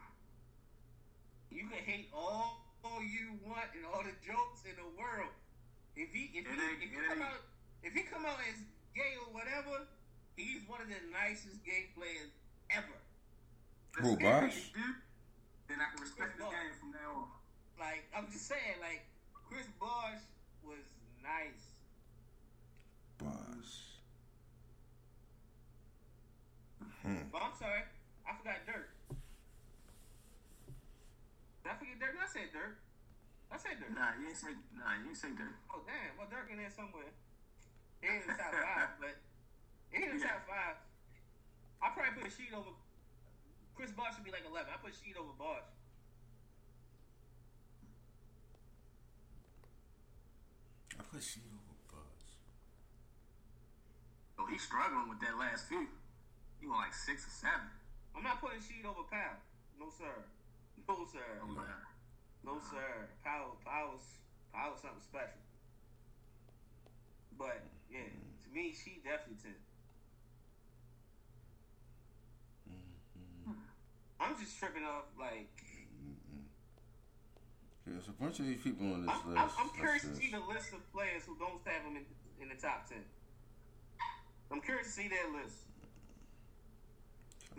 You can hate all, all you want and all the jokes in the world. If he if It he, if he come out if he come out as gay or whatever, he's one of the nicest gay players ever. Who, If Bosh? Then I can respect the Bosh. game from now on. Like I'm just saying, like Chris Bosh was nice. Boss. But oh, I'm sorry, I forgot Dirk. Did I forget Dirk? No, I said Dirk. I said Dirk. Nah, you ain't say nah, you ain't say that. Oh damn, well Dirk in there somewhere. He ain't in the top five, but he ain't in the top five. I probably put a Sheed over. Chris Bosh should be like eleven. I put Sheed over Bosh. I put Sheed over Boss. Oh, he's struggling with that last few. He went like six or seven. I'm not putting Sheed over Powell. No sir. No sir. Oh, wow. No sir. Powell, Powell's, Powell's something special. But yeah, mm-hmm. to me, Sheed definitely ten. Mm-hmm. Hmm. I'm just tripping off like mm-hmm. There's a bunch of these people on this I'm, list. I'm, I'm curious to see the list of players who don't have them in, in the top ten. I'm curious to see that list.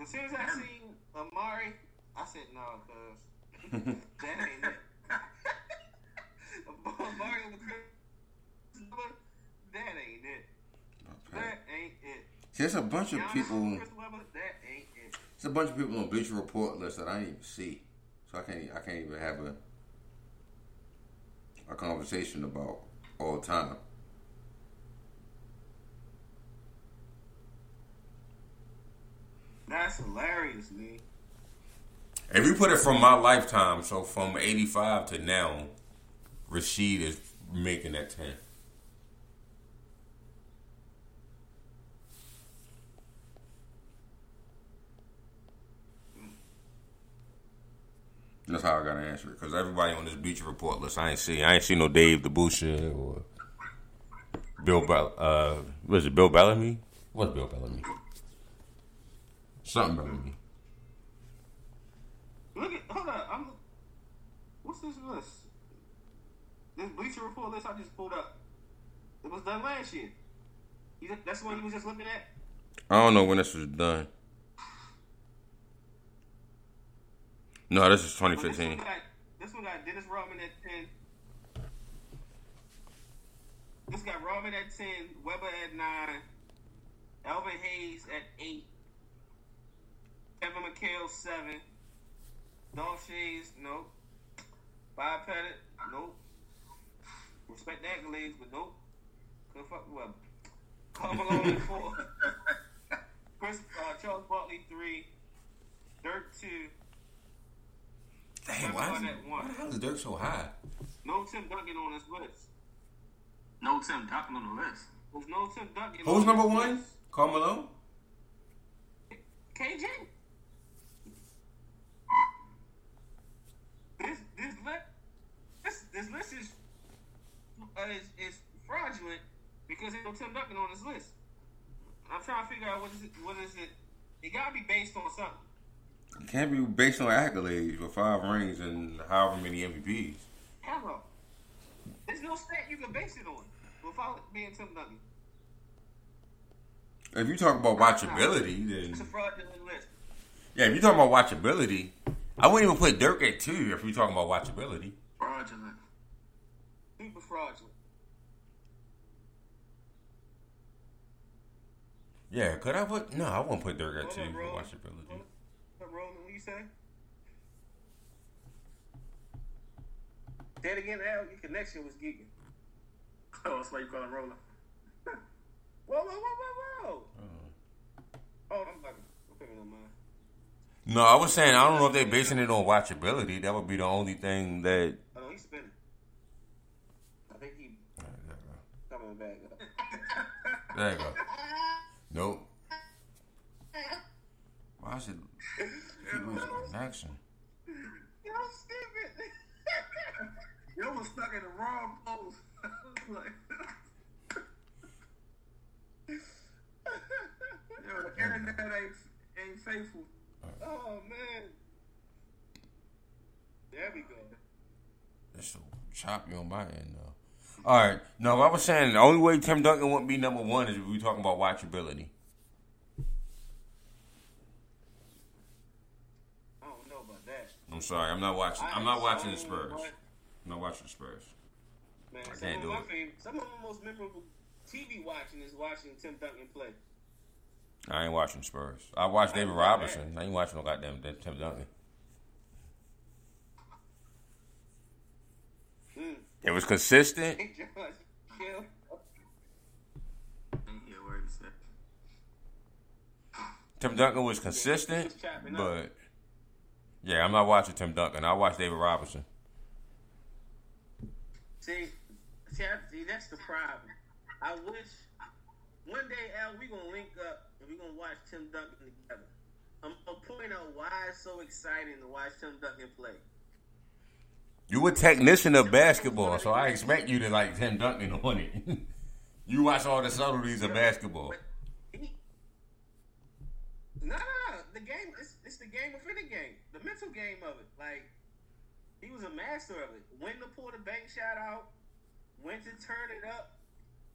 As soon as I see Amar'e, I said no, cause that ain't it. Amar'e over that ain't it. That ain't it. There's a bunch of people. Chris Webber, that ain't it. There's a bunch of people on Bleacher Report list that I didn't even see, so I can't. I can't even have a a conversation about all the time. That's hilarious, man. If you put it from my lifetime, so from '85 to now, Rasheed is making that ten. That's how I gotta answer it. Cause everybody on this Bleacher Report list, I ain't see, I ain't see no Dave DeBusschere or Bill. Bell, uh, was it Bill Bellamy? What's Bill Bellamy? Something Bellamy. Hold up, I'm. What's this list? This Bleacher Report list I just pulled up. It was done last year. You, that's the one you was just looking at. I don't know when this was done. No, this is 2015. This one, got, this one got Dennis Rodman at 10. This got Rodman at 10, Webber at 9, Elvin Hayes at 8, Kevin McHale 7. Dog shades, nope. Bi-pedal, nope. Respect the accolades, but nope. Couldn't fuck with Come along four. Chris uh, Charles Barkley three. Dirk two. Damn, why is, it, why the hell is Dirk so high? No Tim Duncan on this list. No Tim Duncan on the list. No Tim Duncan. Who's on number one? Carmelo. KJ. This this list this, this list is, uh, is is fraudulent because there's no Tim Duncan on this list. I'm trying to figure out what is it. What is it? It gotta be based on something. It can't be based on accolades with five rings and however many MVPs. Hello. There's no stat you can base it on without being Tim Duncan. If you talk about watchability, It's a then fraudulent list. yeah, if you talk about watchability, I wouldn't even put Dirk at two if we're talking about watchability. Fraudulent. Super fraudulent. Yeah, could I put? No, I wouldn't put Dirk at two for watchability. Roman, what you say? Say it again, Al. Your connection was geeking. Oh, that's why you call him Roller. Whoa, whoa, whoa, whoa, whoa. Oh, I'm fucking. I'm it on mine. No, I was saying I don't know if they're basing it on watchability. That would be the only thing that. Oh, no, he's spinning. I think he coming back. There you go. Nope. Why is it keep losing connection? Yo, stupid. You was stuck in the wrong pose. like, yo, the internet ain't, ain't faithful. Oh, man. There we go. It's so choppy on my end though. All right, no, I was saying the only way Tim Duncan wouldn't be number one is if we talking about watchability. I don't know about that. I'm sorry, I'm not watching. I'm not watching the Spurs. I'm not watching the Spurs. Man, I some can't of do my it. favorite, some of my most memorable TV watching is watching Tim Duncan play. I ain't watching Spurs. I watched David ain't Robinson. I ain't watching no goddamn Tim Duncan. Mm. It was consistent. Hey, Josh, chill. Ain't hear a word he said. Tim Duncan was consistent, Just chopping up. but yeah, I'm not watching Tim Duncan. I watch David Robinson. See, see, I, see, that's the problem. I wish one day, Al, we gonna link up and we gonna watch Tim Duncan together. I'm gonna point out why it's so exciting to watch Tim Duncan play. You a technician of basketball, so I expect you to like Tim Duncan on it. you watch all the subtleties of basketball. No, no, no. The game, it's, it's the game within the game. The mental game of it. Like, he was a master of it. When to pull the bank shot out, when to turn it up,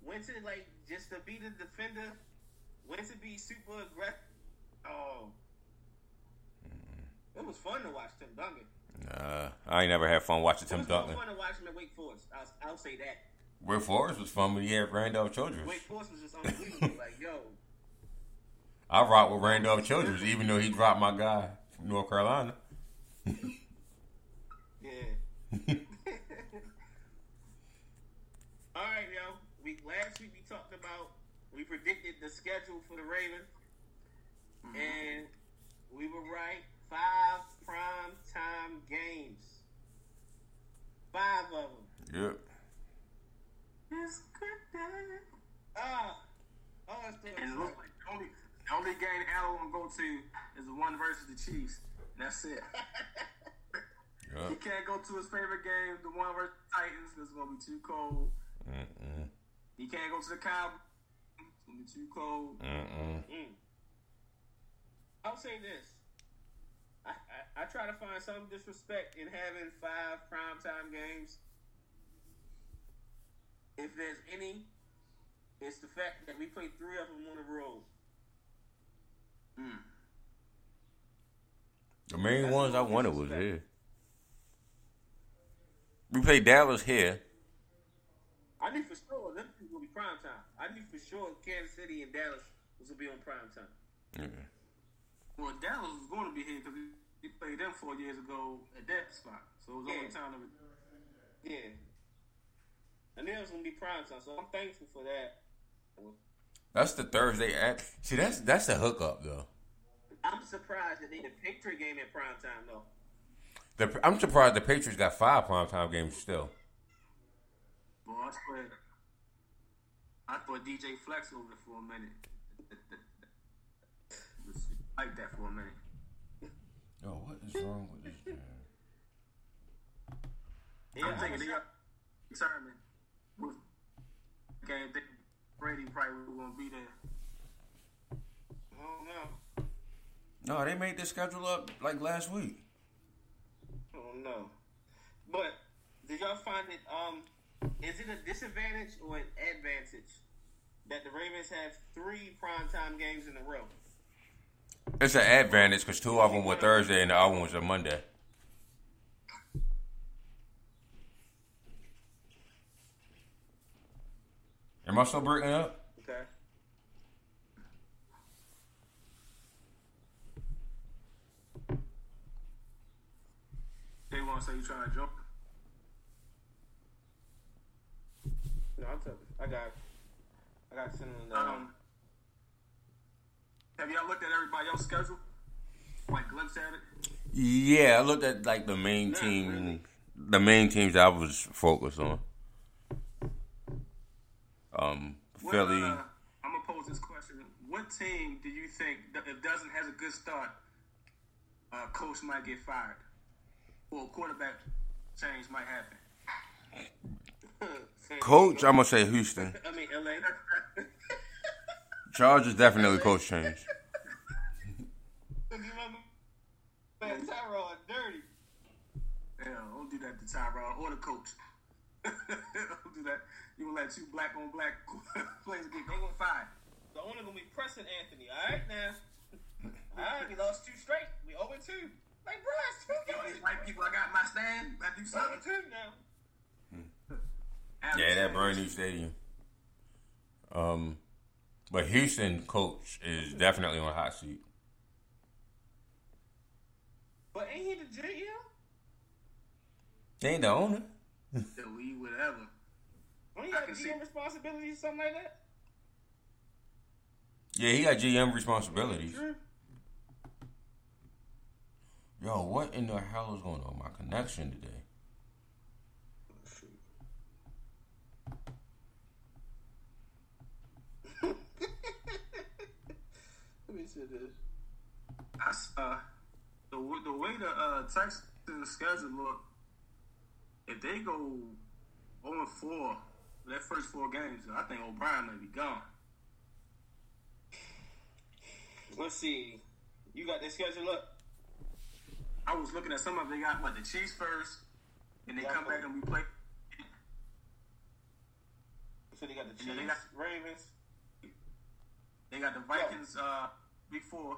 when to, like, just to be the defender, when to be super aggressive. Oh. It was fun to watch Tim Duncan. Nah, I ain't never had fun watching It Tim was more Duncan. fun to watch him at Wake Forest. I'll, I'll say that. Wake Forest was fun, but he had Randolph Childress. Wake Forest was just unbelievable. like, yo, I rock with Randolph Childress, even though he dropped my guy from North Carolina. Yeah. All right, yo. We last week we talked about we predicted the schedule for the Ravens, and we were right. Five prime time games. Five of them. Yep. It's good day. Ah. Oh, it's the And it looks like the only, the only game Allen will go to is the one versus the Chiefs. That's it. He can't go to his favorite game, the one versus the Titans, because it's gonna be too cold. Mm-mm. He can't go to the Cowboys. It's gonna be too cold. Mm-mm. Mm. I'll say this. I, I, I try to find some disrespect in having five primetime games. If there's any, it's the fact that we played three of them on the road. Mm. The main That's ones I wanted was here. We played Dallas here. I knew for sure them two will be prime time. I knew for sure Kansas City and Dallas was going to be on primetime. Yeah. Well, Dallas was going to be here because he played them four years ago at that spot. So it was only Yeah. time to. Yeah. And knew it was going to be prime time, so I'm thankful for that. That's the Thursday act. See, that's that's a hookup though. I'm surprised that they didn't Patriot game at primetime, though. The, I'm surprised the Patriots got five primetime games still. Boy, I swear. I thought DJ Flex over for a minute. like that for a minute. Yo, what is wrong with this man? Yeah, I'm thinking they got determined game. They, Brady probably to be there. I don't know. No, they made the schedule up like last week. I don't know. But did y'all find it? Um, is it a disadvantage or an advantage that the Ravens have three primetime games in a row? It's an advantage because two of them were Thursday and the other one was a Monday. Am I still breaking up? Okay. They want to say you trying to jump. No, I'm talking. I got. I got in the. Um, have y'all looked at everybody else's schedule? Like glimpse at it? Yeah, I looked at like the main Not team, really. the main teams I was focused on. Um, What, Philly. uh, I'm gonna pose this question: What team do you think that if doesn't has a good start, uh, coach might get fired, or quarterback change might happen? San Coach, I'm gonna say Houston. I mean, LA. Chargers definitely coach change. You remember? Man, Tyrod dirty. Yeah, don't do that to Tyrod or the coach. don't do that. You gonna let two black on black players get they gonna fire. The owner gonna be pressing Anthony. All right now. All right, we lost two straight. We 0 2. Like, bro, it's two Yo, games. these white people, I got my stand. I do 0 something. 2 now. Yeah, that brand new stadium. Um, but Houston coach is definitely on the hot seat. But ain't he the GM? They ain't the owner. The we whatever. Don't he got GM see- responsibilities, something like that? Yeah, he got GM responsibilities. Yo, what in the hell is going on? with My connection today. Let me this. I s- uh, the the way the uh, Texans schedule look, if they go 0 4 their first four games, I think O'Brien may be gone. Let's see. You got their schedule up? I was looking at some of them. They got what the Chiefs first, and they Yeah, come back and we play. So they got the Chiefs, they got- Ravens. They got the Vikings uh, week four.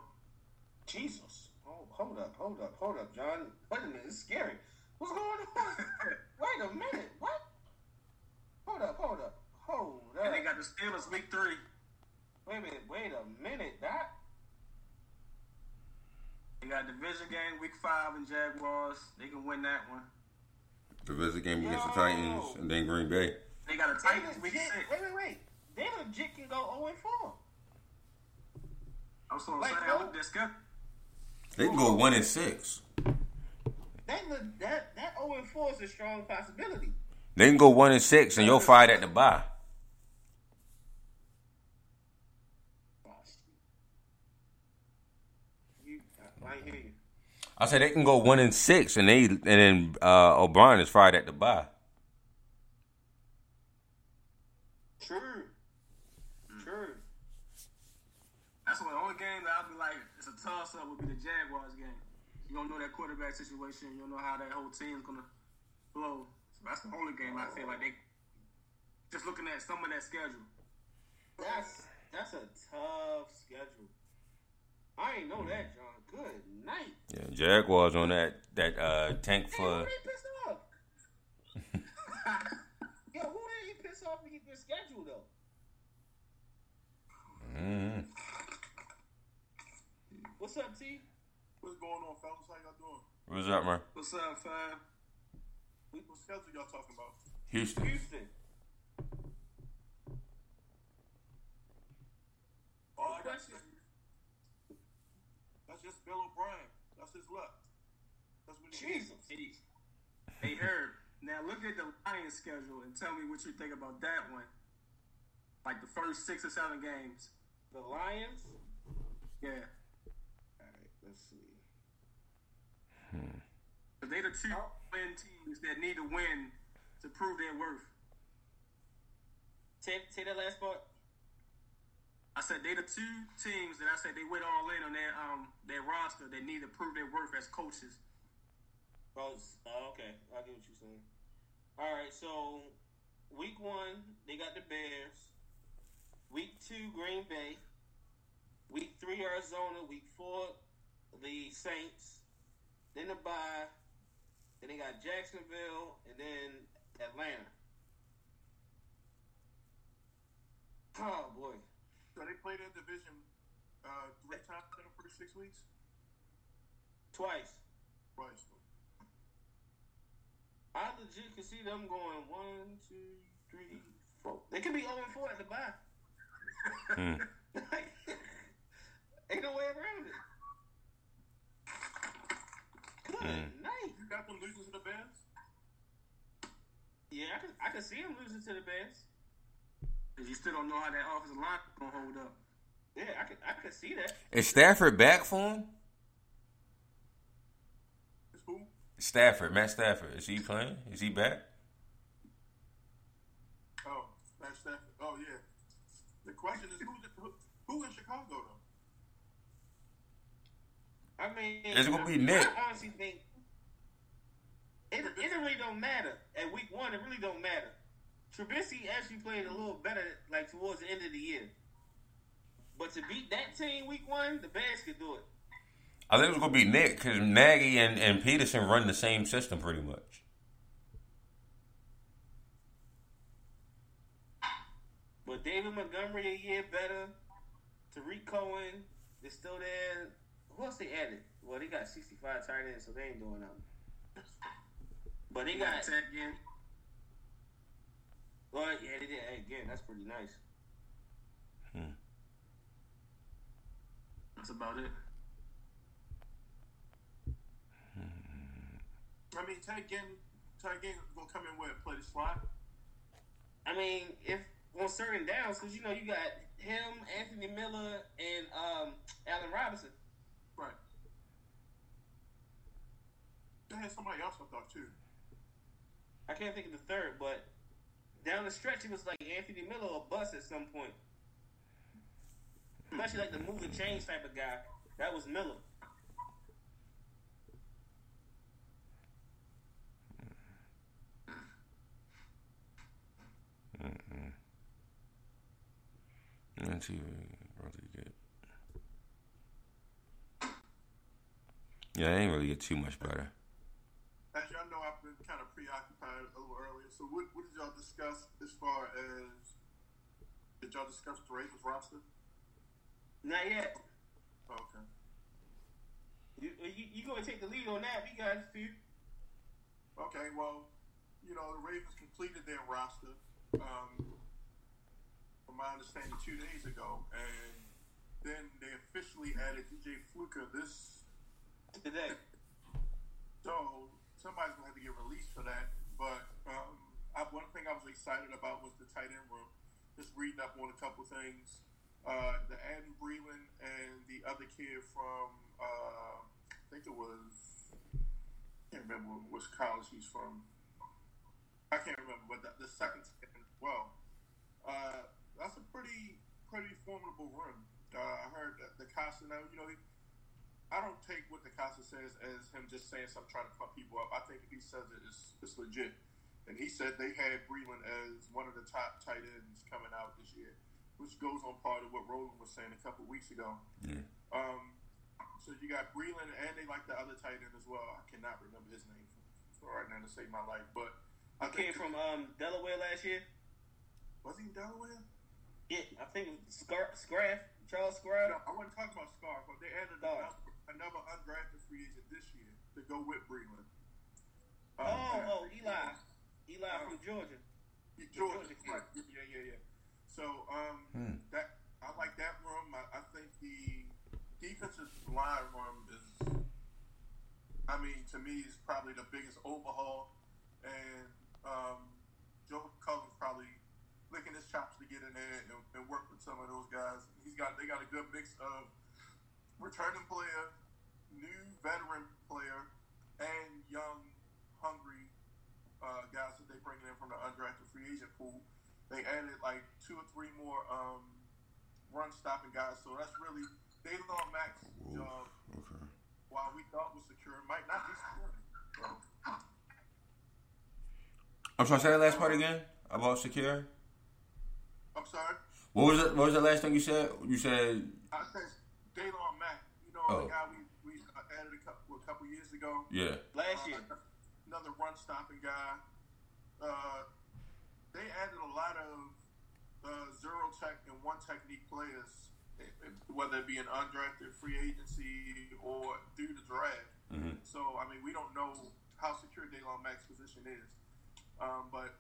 Jesus. Oh, hold up, hold up, hold up, John. Wait a minute, it's scary. What's going on? Wait a minute. What? Hold up, hold up, hold up. And they got the Steelers week three. Wait a minute, wait a minute. That They got division game week five in Jaguars. They can win that one. The visit game against the Titans and then Green Bay. They got a they Titans week legit. six. Wait, wait, wait. They legit can go 0 and 4. I'm so Like excited. I looked at their. They can go one and six. That look- that that 0 and 4 is a strong possibility. They can go one and six, and you're fired at the bye. I, I. I said they can go one and six, and they and then uh, O'Brien is fired at the bye. True. True. That's the only game that I'll be like, it's a toss up would be the Jaguars game. You don't know that quarterback situation. You don't know how that whole team's gonna flow. So that's the only game I feel like they just looking at some of that schedule. That's that's a tough schedule. I ain't know that, John. Good night. Yeah, Jaguars on that that uh, tank Hey, for who they piss off? Yo, who did he piss off to get their schedule though? mm, What's up, T? What's going on, fellas? How y'all doing? what's up, man? What's up, fam? What schedule y'all talking about? Houston. Houston. Oh, I got Question. That's just Bill O'Brien. That's his luck. That's what he Jesus. Hey, hey, Herb. Now look at the Lions schedule and tell me what you think about that one. Like the first six or seven games. The Lions. Yeah. All right, let's see. But they the two win teams that need to win to prove their worth. Say, say that last part. I said they the two teams that I said they went all in on their um their roster that need to prove their worth as coaches. Oh, oh, okay. I get what you're saying. All right, so week one they got the Bears. Week two Green Bay. Week three Arizona. Week four the Saints. Then the bye. Then they got Jacksonville and then Atlanta. Oh boy. So they played that division uh, three times in the first six weeks? Twice. Twice. I legit can see them going one, two, three, four. They could be 0 and 4 at the bye. Mm. Ain't no way around it. Good Mm. night. You got them losing to the Bears? Yeah, I can, I can see him losing to the Bears. Because you still don't know how that offensive line gonna hold up. Yeah, I can, I can see that. Is Stafford back for him? It's who? Stafford, Matt Stafford. Is he playing? Is he back? Oh, that's Stafford. Oh, yeah. The question is who's who, who in Chicago, though? I mean, It's gonna be Nick. I honestly think it, it really don't matter. At week one, it really don't matter. Trubisky actually played a little better like towards the end of the year. But to beat that team week one, the Bears could do it. I think it's gonna be Nick because Nagy and, and Pederson run the same system pretty much. But David Montgomery a year better. Tarik Cohen is still there. Who else they added? Well, they got 65 tight ends, so they ain't doing nothing. But they got. Tech again. Well, yeah, they did again. That's pretty nice. That's about it. I mean, Ted Ginn, Ted Ginn going to come in where and play the slot. I mean, if on certain downs, because you know you got him, Anthony Miller, and um, Allen Robinson. They had somebody else I thought, too. I can't think of the third, but down the stretch, it was like Anthony Miller or Bus at some point. Especially like the move and change type of guy. That was Miller. Let's see really good. Yeah, I ain't really get too much better. As y'all know, I've been kind of preoccupied a little earlier. So, what, what did y'all discuss as far as did y'all discuss the Ravens roster? Not yet. Okay. You, you, you going to take the lead on that? We got few. Okay. Well, you know, the Ravens completed their roster, um, from my understanding, two days ago, and then they officially added DJ Fluker this today. So somebody's gonna have to get released for that. But um, I, one thing I was excited about was the tight end room. Just reading up on a couple things. Uh, the Adam Breeland and the other kid from uh, I think it was I can't remember which college he's from. I can't remember, but the, the second tight well. Uh, that's a pretty pretty formidable room. Uh, I heard that DeCosta you know, he, I don't take what DeCosta says as him just saying something trying to pump people up. I think if he says it, it's, it's legit. And he said they had Breeland as one of the top tight ends coming out this year, which goes on part of what Roland was saying a couple weeks ago. Yeah. Um, so you got Breeland and they like the other tight end as well. I cannot remember his name for, for right now to save my life, but I Came from um, Delaware last year. was he in Delaware? Yeah, I think Scar- Scarff, Charles Scarff. No, I wasn't talking about Scarff, but they added Oh. another, another undrafted free agent this year to go with Breeland. Oh, oh, Eli, Eli from Georgia. He- Georgia, Georgia right. Yeah, yeah, yeah. So um, Hmm. that I like that room. I, I think the defensive line room is, I mean, to me, is probably the biggest overhaul. And um, Joe Cullen's probably licking his chops to get in there and, and work with some of those guys. He's got they got a good mix of returning player, new veteran player, and young, hungry uh, guys that they bringing in from the undrafted free agent pool. They added like two or three more um, run stopping guys, so that's really Daylon Mack's job. Okay. While we thought was secure, might not be secure. So, I'm sorry. Say that last part again about secure. I'm sorry. What was it? What was the last thing you said? You said I said Daylon Mack. You know Oh. the guy we, we added a couple, a couple years ago. yeah. Last year. another run stopping guy. Uh, they added a lot of uh, zero tech and one technique players, whether it be an undrafted free agency or through the draft. Mhm. So I mean, we don't know how secure Daylon Mack's position is, um, but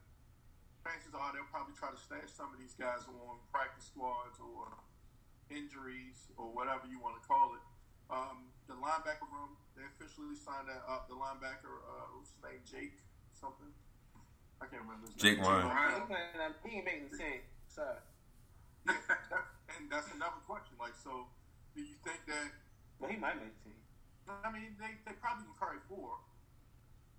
chances are they'll probably try to stash some of these guys on practice squads or injuries or whatever you want to call it. Um, the linebacker room, they officially signed that up. The linebacker, uh, what's his name, Jake something. I can't remember his Jake name. Ryan. He ain't um, he ain't making the team. Yeah, that- and that's another question. Like, so do you think that? Well, he might make the team. I mean, they, they probably can carry four.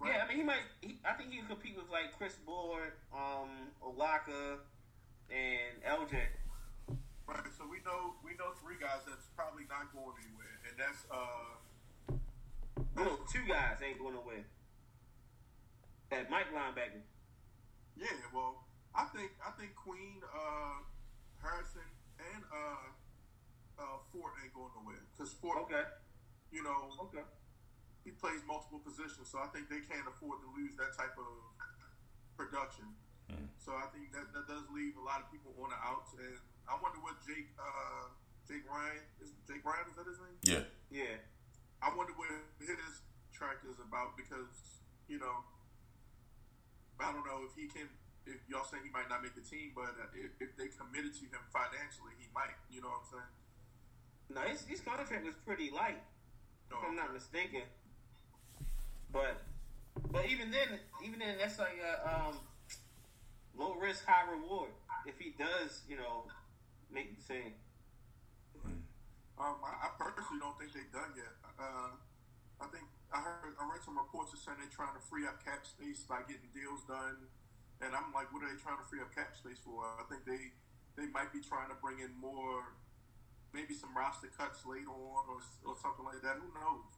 Yeah, I mean, he might. He, I think he can compete with like Chris Board, um, Alaka, and LJ. Right. So we know we know three guys that's probably not going anywhere, and that's uh No, two guys ain't going nowhere. That Mike linebacker. yeah. Well, I think I think Queen, uh, Harrison, and uh, uh, Fort ain't going nowhere because Fort, Okay. you know, Okay. he plays multiple positions, so I think they can't afford to lose that type of production. Mm. So I think that, that does leave a lot of people on the outs, and I wonder what Jake uh, Jake Ryan is. Jake Ryan is that his name? Yeah. Yeah. I wonder what his track is about because you know I don't know if he can. If y'all say he might not make the team, but if, if they committed to him financially, he might. You know what I'm saying? No, his, his contract was pretty light, No, if I'm not mistaken. But, but even then, even then, that's like a um, low risk, high reward. If he does, you know, make the team. Um, I, I personally don't think they've done yet. Uh, I think I heard I read some reports that saying they're trying to free up cap space by getting deals done, and I'm like, what are they trying to free up cap space for? I think they they might be trying to bring in more, maybe some roster cuts later on or, or something like that. Who knows?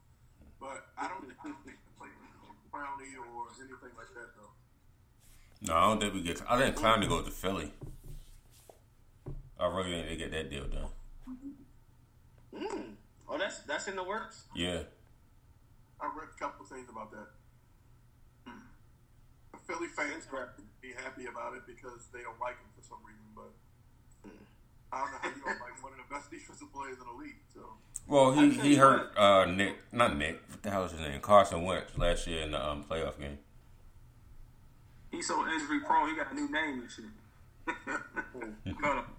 But I don't think I don't think Clowney or anything like that though. No, I don't think we get. I think Clowney goes to Philly. I really think they get that deal done. That's that's in the works. Yeah. I read a couple of things about that. The Philly fans Interesting. be happy about it because they don't like him for some reason, but I don't know how you don't like one of the best defensive players in the league. So Well, he, he hurt uh, Nick, not Nick. What the hell is his name? Carson Wentz last year in the um, playoff game. He's so injury prone. He got a new name and shit.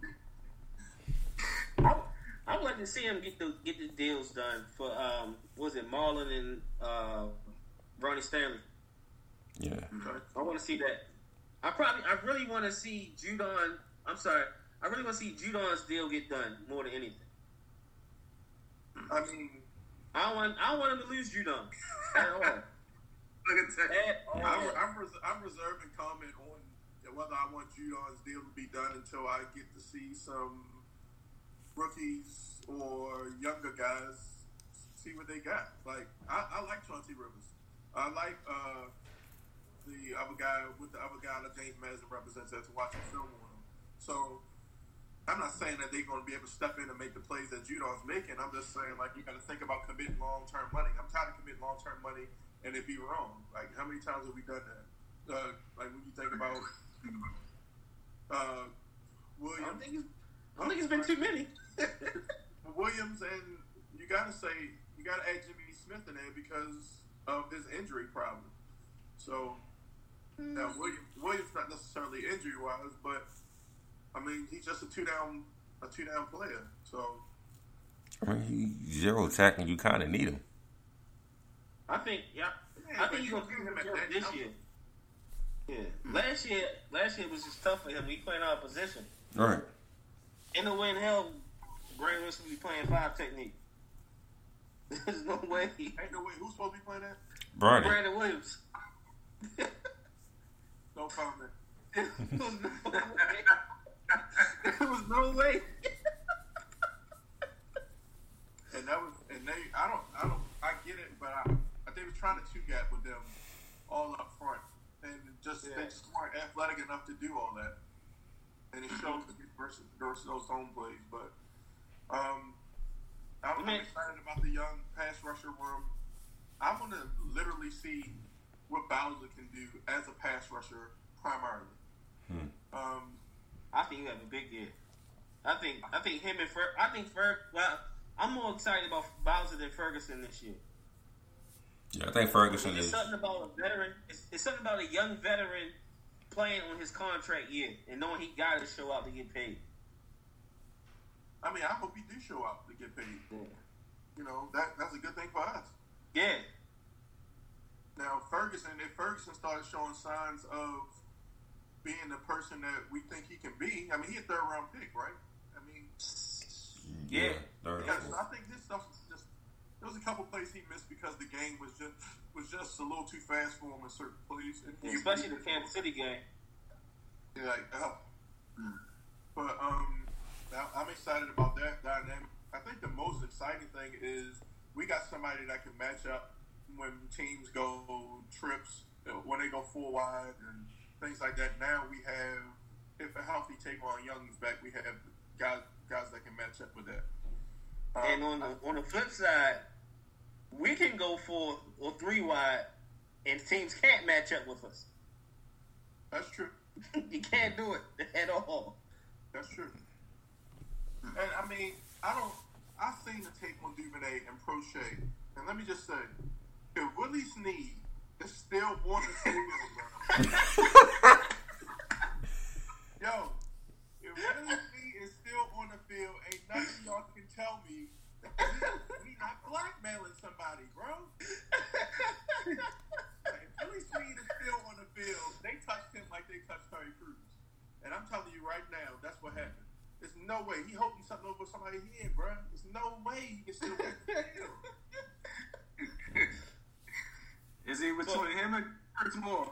Cut him. I, I would like to see him get the get the deals done for um was it Marlon and uh Ronnie Stanley. Yeah. I want to see that. I probably I really want to see Judon. I'm sorry. I really want to see Judon's deal get done more than anything. I mean, I don't want I don't want him to lose Judon at all. Look at that. At all. I'm, I'm, res- I'm reserving comment on whether I want Judon's deal to be done until I get to see some rookies or younger guys see what they got. Like I, I like Chauncey Rivers. I like uh, the other guy with the other guy that James Madison represents that's watching film on him. So I'm not saying that they're going to be able to step in and make the plays that Judon's making. I'm just saying like you got to think about committing long term money. I'm tired of committing long term money and it be wrong. Like how many times have we done that? Uh, like when you think about uh, I don't think it's, I don't think it's been too many. Williams, and you got to say you got to add Jimmy Smith in there because of his injury problem. So now mm. Williams, Williams not necessarily injury wise, but I mean he's just a two down a two down player. So I mean, he zero tackling. You kind of need him. I think yeah. Yeah, I think he's you gonna need him do at that this level. year. Yeah. Last year, last year was just tough for him. We playing our position. All right. Ain't no way in hell Graham Wilson be playing five technique. There's no way. ain't no way who's supposed to be playing that. Brandon. Brandon Williams. No comment. There was no way. There was no way. And that was and they I don't I don't I get it, but I, I they were trying to two gap with them all up front and just they just weren't athletic enough to do all that. And it showed versus versus those home plays, but um I'm, I'm excited about the young pass rusher room. I want to literally see what Bowser can do as a pass rusher primarily. Hmm. Um, I think you have a big year. I think I think him and Fer. I think Fer. Well, I'm more excited about Bowser than Ferguson this year. Yeah, I think Ferguson It's is. something about a veteran. It's, it's something about a young veteran playing on his contract year and knowing he got to show out to get paid. I mean, I hope he do show up to get paid. Yeah. You know, that that's a good thing for us. Yeah. Now, Ferguson, if Ferguson started showing signs of being the person that we think he can be, I mean, he a third round pick, right? I mean, Yeah. third yeah, level. I think this stuff is just. There was a couple plays he missed because the game was just was just a little too fast for him in certain plays, and he- Especially the Kansas City game. You're like, oh. But um, I- I'm excited about that dynamic. I think the most exciting thing is we got somebody that can match up when teams go trips, when they go full wide and things like that. Now we have, if a healthy Tavon Young is back, we have guys guys that can match up with that. Um, And on the on the flip side, we can go for or three wide, and teams can't match up with us. that's true. you can't do it at all. That's true. And I mean, I don't. I've seen the tape on Duvernay and Proche, and let me just say, if Willie Snead is still on the field, yo, if Willie Snead is still on the field, ain't nothing y'all can tell me. We, we not blackmailing somebody, bro. If Willie is still on the field, they touched him like they touched Terry Crews. And I'm telling you right now, that's what happened. There's no way. He holding something over somebody's head, bro. There's no way he can still on the field. Is he between him and Chris Moore?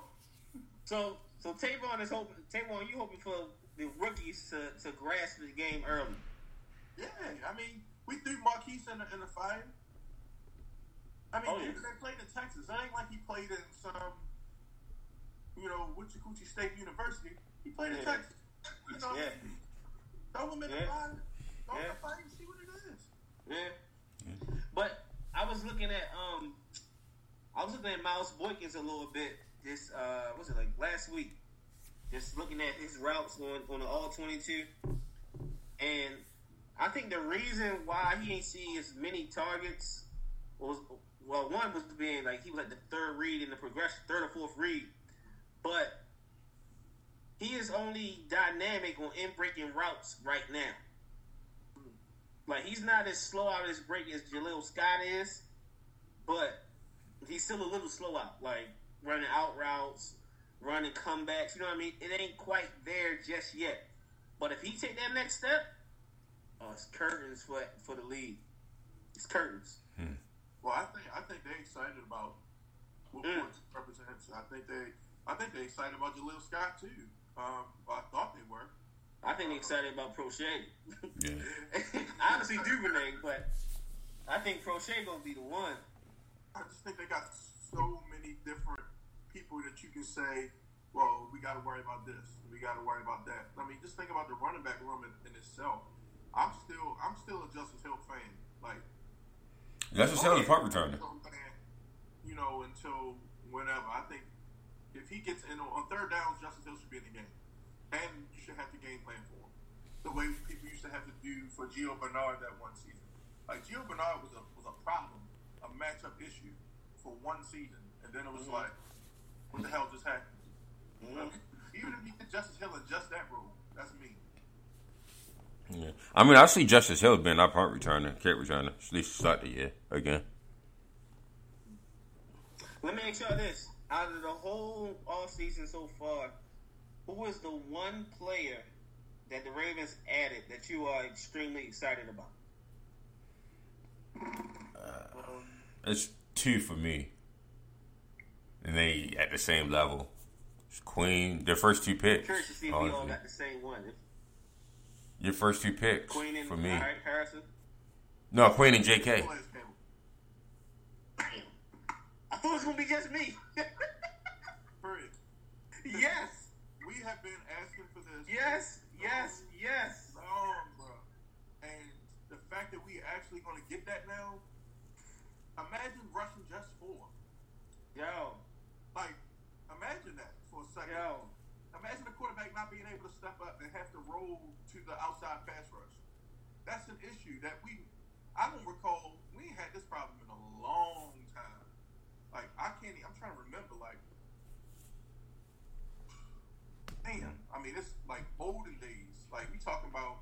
So so Tavon is hoping Tavon, you hoping for the rookies to, to grasp the game early. Yeah, I mean, we threw Marquise in the, in the fire. I mean, Oh, yeah. they played in Texas. It ain't like he played in some, you know, Wichita State University. He played in Yeah. Texas. You know, Yeah. Throw him in the Yeah. fire. Throw him in Yeah. the fire and see what it is. Yeah. But I was looking at um I was looking at Miles Boykins a little bit this uh was it like last week. Just looking at his routes on, on the all twenty two. And I think the reason why he ain't see as many targets was well, one was being like he was like the third read in the progression, third or fourth read. But he is only dynamic on in breaking routes right now. Like he's not as slow out his break as Jaleel Scott is, but he's still a little slow out. Like running out routes, running comebacks. You know what I mean? It ain't quite there just yet. But if he take that next step, oh, it's curtains for for the league. It's curtains. Well, I think I think they're excited about what Mm. Represents. I think they I think they're excited about Jaleel Scott too. Um, I thought they were. I think they're excited about Proche. Yeah. I honestly, Duvernay, but I think Proche gonna be the one. I just think they got so many different people that you can say, well, we got to worry about this, we got to worry about that. I mean, just think about the running back room in, in itself. I'm still I'm still a Justice Hill fan. Like That's a Hill, the punt returner. You know, until whenever. I think if he gets in on, on third downs, Justice Hill should be in the game, and you should have the game plan for him. The way people used to have to do for Gio Bernard that one season. Like Gio Bernard was a was a problem, a matchup issue for one season, and then it was mm-hmm. like, what the hell just happened? Mm-hmm. Even if you get Justice Hill in just that role, that's me. Yeah. I mean, I see Justice Hill being our punt returner, kick returner, at least start the year again. Let me ask y'all this: out of the whole off season so far, who is the one player that the Ravens added that you are extremely excited about? Uh, it's two for me, and they at the same level. It's Queen, their first two picks. Curious to see if we all got the same one. Your first two picks Queen and for me. Harrison. No, Queen and J.K. Calais Campbell. I thought it was gonna be just me. Period. yes, We have been asking for this. yes, yes, yes. long, bro. And the fact that we actually going to get that now, imagine rushing just four. Yo, Like, imagine that for a second. yo. Imagine the quarterback not being able to step up and have to roll to the outside pass rush. That's an issue that we, I don't recall, we had this problem in a long time. Like, I can't, I'm trying to remember, like, damn, I mean, it's like olden days. Like, we talking about,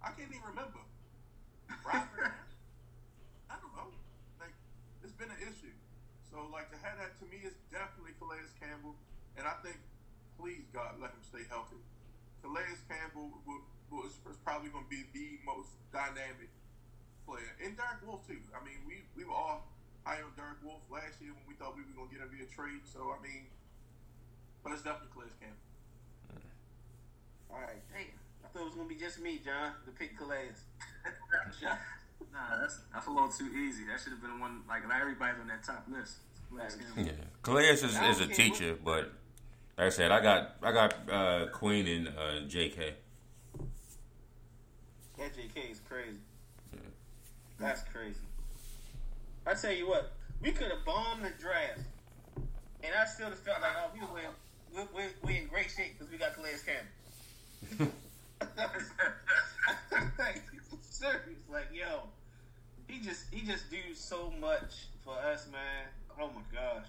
I can't even remember. Robert, I don't know. Like, it's been an issue. So, like, to have that to me is definitely Calais Campbell. And I think, please, God, let him stay healthy. Calais Campbell will, will, is, is probably going to be the most dynamic player. And Derek Wolfe, too. I mean, we, we were all high on Derek Wolfe last year when we thought we were going to get him via trade. So, I mean, but it's definitely Calais Campbell. All right, damn. I thought it was gonna be just me, John, to pick Calais. Nah, that's that's a little too easy. That should have been one like not everybody's on that top list. Yeah, Calais is, is a teacher, but like I said, I got I got uh, Queen and uh, J.K. That JK is crazy. That's crazy. I tell you what, we could have bombed the draft, and I still just felt like, oh, we were we we we in great shape because we got Calais Campbell. like, serious, like yo, he just he just do so much for us, man. Oh my gosh.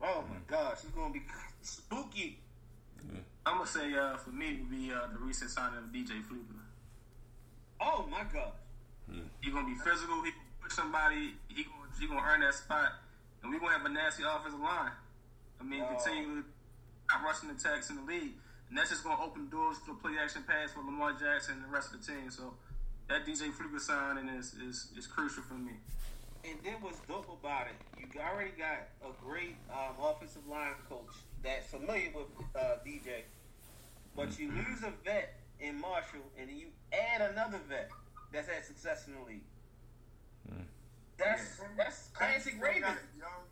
Oh my gosh, it's gonna be spooky. I'm gonna say uh, for me would be uh, the recent signing of DJ Fluker. Oh my gosh. He's gonna be physical. He somebody. He gonna he gonna earn that spot, and we gonna have a nasty offensive line. I mean, Oh. continue not rushing attacks in the league, and that's just gonna open doors for play action pass for Lamar Jackson and the rest of the team. So that DJ Fluker signing is is, is crucial for me. And then what's dope about it, you already got a great um, offensive line coach that's familiar with uh, DJ, but you lose a vet in Marshall, and then you add another vet that's had success in the league. That's that's classic And Ravens. Young,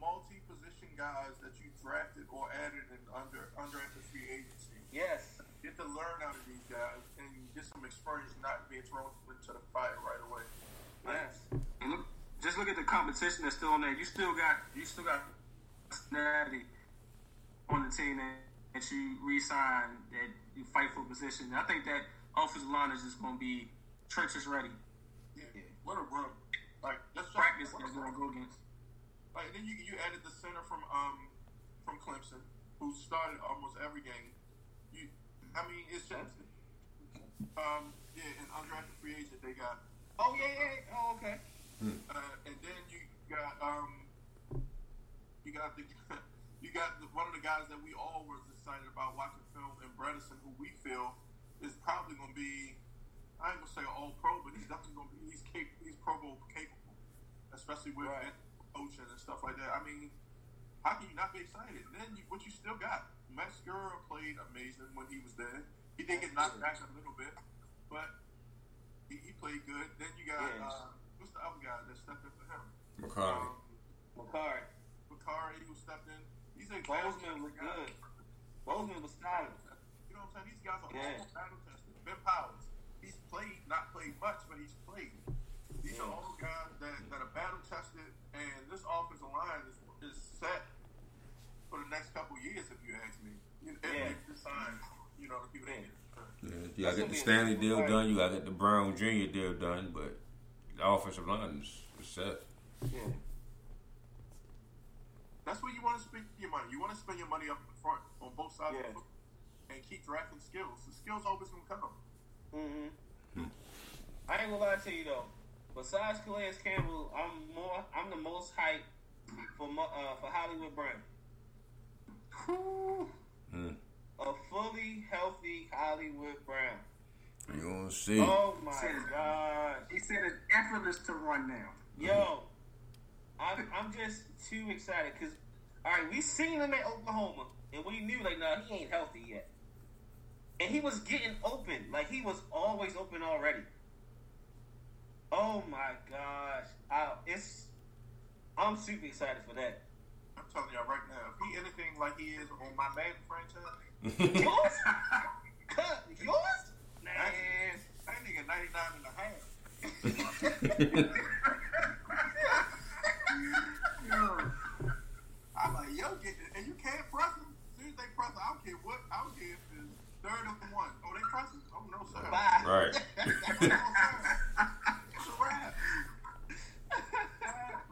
multi-position guys that you drafted or added in under under at the free agency. Yes, Get to learn out of these guys and get some experience, not being thrown into the fire right away. yes. And look, just look at the competition that's still on there. You still got you still got Cincinnati on the team that, that you re-sign that you fight for position. I think that offensive line is just going to be trenches ready. What a run! Like let's just, Practice is going to go against. Like then you you added the center from um from Clemson, who started almost every game. You, I mean, it's just Um, yeah, and undrafted free agent they got. Oh yeah, yeah. yeah. Oh okay. Uh, and then you got um, you got the you got the, one of the guys that we all was excited about watching film in Bredeson, who we feel is probably going to be. I ain't gonna say all pro, but he's definitely going to be. He's cap- he's Pro Bowl capable, especially with Right. coaching and stuff like that. I mean, how can you not be excited? And then you, what you still got? Matt Skura played amazing when he was there. He did get knocked back a little bit, but he, he played good. Then you got Yeah. uh, what's the other guy that stepped in for him? McCarthy. Um, Mekari. Bakari who stepped in. These are Bozeman was good. Bozeman was solid. You know what I'm saying? These guys are Yeah. all battle tested. Ben Powers, he's played, not played much, but he's played. These are Yeah. all guys that, that are battle tested, and this offensive line is, is set for the next couple years, if you ask me. You know, Yeah. They sign, you know, the people that Yeah. get. Yeah, you gotta get the Stanley deal done. You gotta get the Brown Jr. deal done. But the offensive line is, is set. Yeah. That's where you want to spend your money. You want to spend your money up in front on both sides Yeah. of the and keep drafting skills. The skills always going to come. Mm-hmm. I ain't gonna lie to you though. Besides Calais Campbell, I'm more. I'm the most hyped for uh, for Hollywood Brown. Whew. Mm. A fully healthy Hollywood Brown. You gonna see? Oh my Said- gosh. He said it's effortless to run now. Yo, I'm, I'm just too excited because, all right, we seen him at Oklahoma and we knew like, nah, he ain't healthy yet. And he was getting open, like he was always open already. Oh my gosh, I, it's I'm super excited for that. I'm telling y'all right now, if he anything like he is on my Madden franchise, Yours? Cut. Yours? Man, that nigga 99 and a half. I'm like, yo, get it. And you can't press him. As soon as they press him, I don't care what. I don't care if it's third or one. Oh, they press? Oh, no, sir. bye. right. Oh, no, sir. It's a wrap.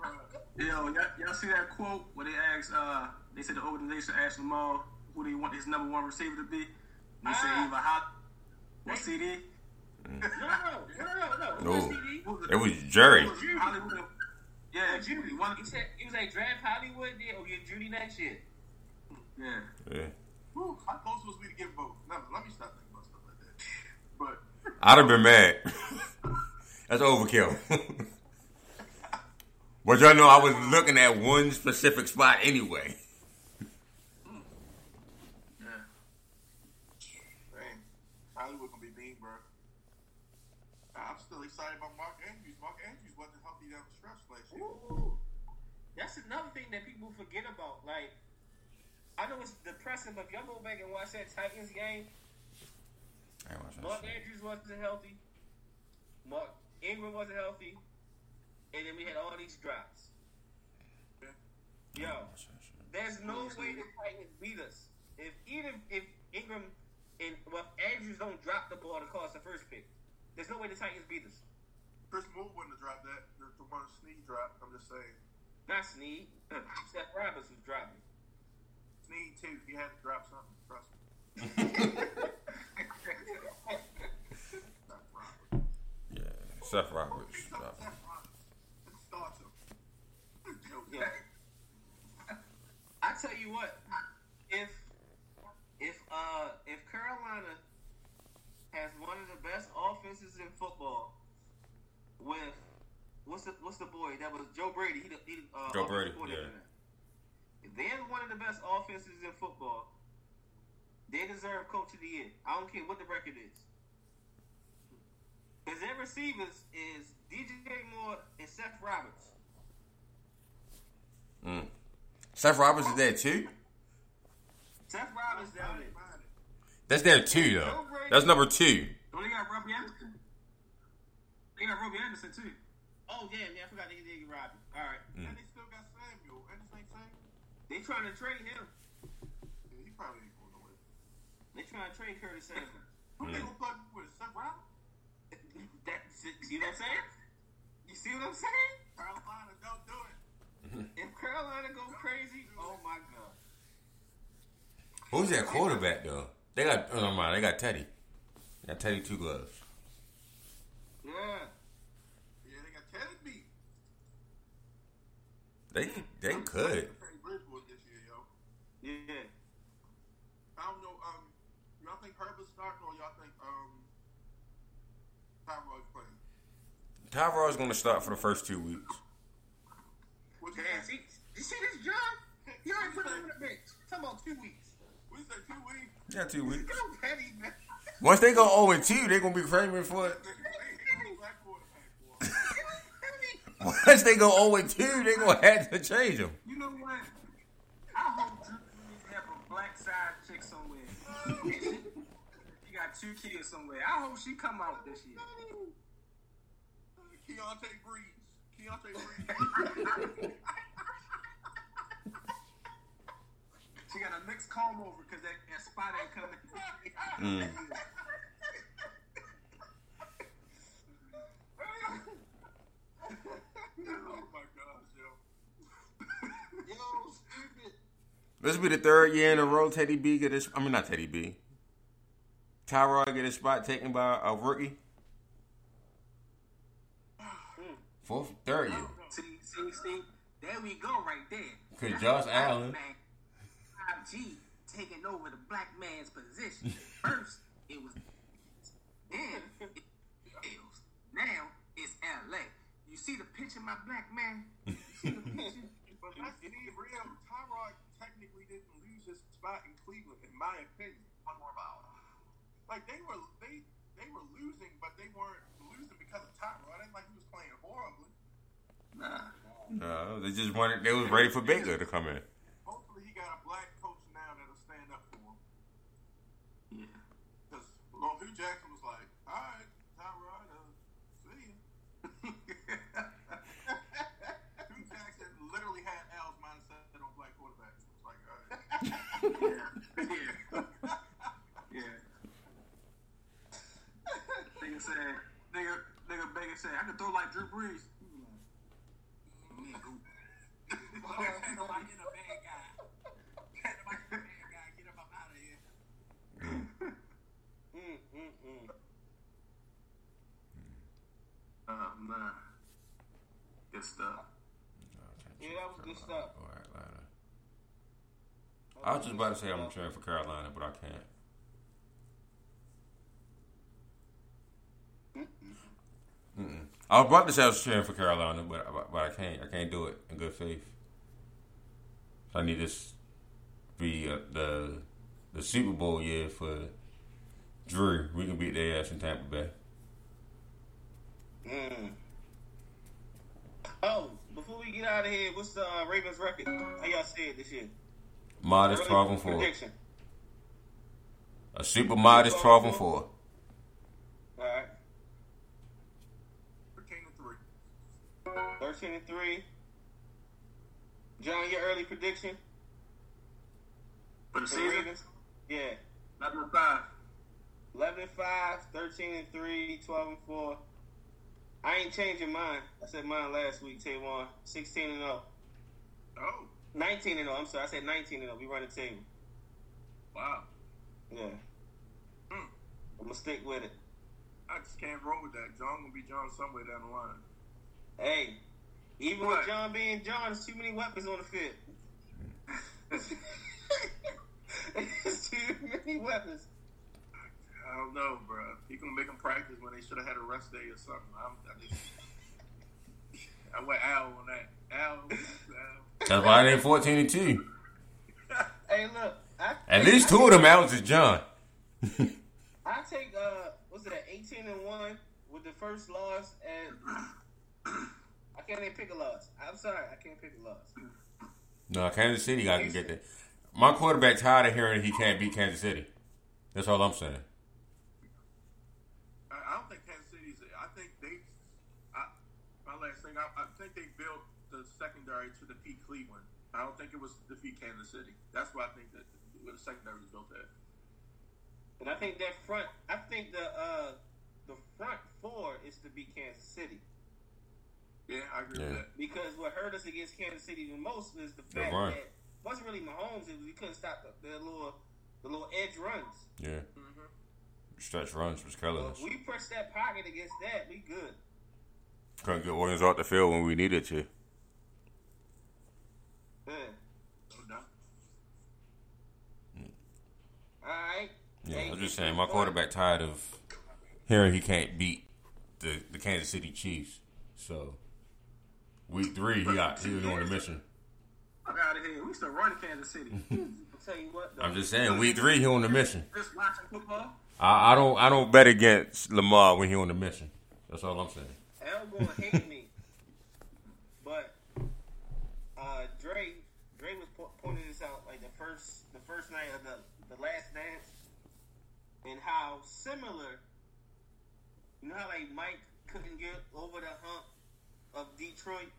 Wrap. Yo, y'all, y'all see that quote where they asked, uh, they said the organization asked Lamar who they want his number one receiver to be. And they said Ah. either Hot or CeeDee. No, no, no, no, no. It was CeeDee. It was Jerry. Hollywood. Yeah, Or Jeudy. He He said he was like draft Hollywood, yeah, or get Jeudy next year. yeah. Yeah. Whew, how close was we to get both? No, let me stop thinking about stuff like that. But I'd have been mad. That's overkill. but y'all know I was looking at one specific spot anyway. Yeah. man, Hollywood gonna be mean, bro. I'm still excited about Mark Andrews. Mark Andrews wasn't healthy down the stretch last year. That's another thing that people forget about. Like, I know it's depressing, but if y'all go back and watch that Titans game, Mark Andrews wasn't healthy. Mark Ingram wasn't healthy. And then we had all these drops. Yo, there's no way the Titans beat us. If even if Ingram and well Andrews don't drop the ball to cause the first pick, there's no way the Titans beat us. Chris Moore wouldn't have dropped that. The, the one Snead dropped. I'm just saying. Not Snead. Seth Roberts was dropping. Snead too. He had to drop something. Trust me. Yeah, Seth Roberts. Seth Roberts. Start him. Joke. Yeah. I tell you what, if if uh if Carolina has one of the best offenses in football, with what's the what's the boy that was Joe Brady? He, he uh, Joe Brady, yeah. Now. If they have one of the best offenses in football, they deserve Coach of the Year. I don't care what the record is. Because their receivers is DJ Moore and Seth Roberts. Mm. Seth Roberts is there too. Seth Roberts down there. That's there too though. That's number two. Oh, they got Robbie Anderson. They got Robbie Anderson too. Oh damn, yeah, I forgot they did get Robbie. All right, And they still got Samuel. And this ain't Samuel. They trying to trade him. Yeah, he probably ain't going nowhere. They trying to trade Curtis Samuel. Who they gonna plug with? Seth Roberts? that see what I'm saying? You see what I'm saying? Carolina, don't do it. If Carolina go crazy, oh my god. Who's that quarterback though? They got. Oh, never mind. They got Teddy. Got Teddy two gloves. Yeah. Yeah, they got Teddy beat. They they could. Teddy Bridgewood this year, yo. Yeah. I don't know. Um, y'all think Herbert's starting or y'all think um Tyrod's playing? Tyrod's going to start for the first two weeks. What you Damn, see, you see this John? He already put him on the bench. Talking about two weeks. We say two weeks. Yeah, two weeks. Go Petty, man. Once they go 0 and 2, they're going to be famous for it. Ain't no black quarterback for. Once they go 0 and 2, they're going to have to change them. You know what? I hope Drew Brees have a black side chick somewhere. he got two kids somewhere. I hope she come out this year. Keontae Breeze. Keontae Breeze. She got a mixed comb over because that, that spot ain't coming. Mm. oh my gosh, yo. Yo, stupid. This will be the third year in a row Teddy B get his. I mean, not Teddy B. Tyrod get his spot taken by a rookie. Fourth, third year. See, see, see? There we go right there. Cause Josh Allen- 5G taking over the black man's position. First, it was then it Bills. Now it's LA. You see the picture, my black man? You see the picture? But let's real. Tyrod didn't lose his spot in Cleveland, in my opinion. One more ball. Like they were, they they were losing, but they weren't losing because of Tyrod. It ain't like he was playing horribly. Nah. No, they just wanted. They was ready for Baker to come in. Hopefully, he got a black coach now that'll stand up for him. Yeah. Because well, Hue Jackson was like, "All right, Tyrod, uh, see you." Hue Jackson literally had Al's mindset on black quarterbacks. It was like, all right. yeah. yeah. Nigga said, nigga, nigga Baker said, I can throw like Drew Brees. He was like, "Mm, Ain't nobody a bad guy. Ain't nobody in a bad guy. Get him up out of here. Mm, mm, mm. Oh, man. Good stuff. Yeah, that was good stuff. All right, I was just about to say I'm cheering for Carolina, but I can't. Mm-mm. I was about to say I was cheering for Carolina, but but I can't. I can't do it in good faith. I need this be uh, the the Super Bowl year for Drew. We can beat their ass in Tampa Bay. Mm. Oh, before we get out of here, what's the uh, Ravens record? How y'all see it this year? Modest twelve and four. A super modest twelve and four. All right. 13 and 3. 13 and 3. John, your early prediction For the season, Ravens? Yeah. number five. 11 and 5, 13 and 3, 12 and 4. I ain't changing mine. I said mine last week, Tavon. 16 and 0. Oh, 19 and 0. I'm sorry. I said 19 and 0. We run the table. wow. Yeah. Hmm. I'm going to stick with it. I just can't roll with that. John gonna be John somewhere down the line. Hey, even What? with John being John, there's too many weapons on the field. There's too many weapons. I don't know, bro. He gonna make them practice when they should have had a rest day or something. I'm, I just, I went Al on that. Al, Al. That's why they fourteen and two. Hey, look. I, At least two of them outs is John. I take uh, what's it, 18 and one with the first loss, and I can't even pick a loss. I'm sorry, I can't pick a loss. No, Kansas City got to get that. My quarterback tired of hearing he can't beat Kansas City. That's all I'm saying. I, I don't think Kansas City's. I think they. I, my last thing. I, I think they built the secondary to defeat Cleveland. I don't think it was to defeat Kansas City. That's why I think that the secondary was built there. And I think that front, I think the uh, the front four is to beat Kansas City Yeah, I agree Yeah. with that. because what hurt us against Kansas City the most is the The fact that it wasn't really Mahomes; it was we couldn't stop the, the little the little edge runs. Yeah. Mm-hmm. stretch runs was killing Well, us. we press that pocket against that, we good. Couldn't get Williams off the field when we needed to. Yeah. No doubt. All right. Yeah, I'm just saying, my quarterback tired of hearing he can't beat the, the Kansas City Chiefs. So week three, he got he was on a mission. Fuck out of here. We used to run Kansas City. I'll tell you what, though. I'm just saying, week three, he on the mission. Just watching football. I, I don't I don't bet against Lamar when he on the mission. That's all I'm saying. L gonna hate me, but uh, Dre Dre was po- pointing this out like the first the first night of the the last dance, and how similar. You know how like Mike couldn't get over the hump of Detroit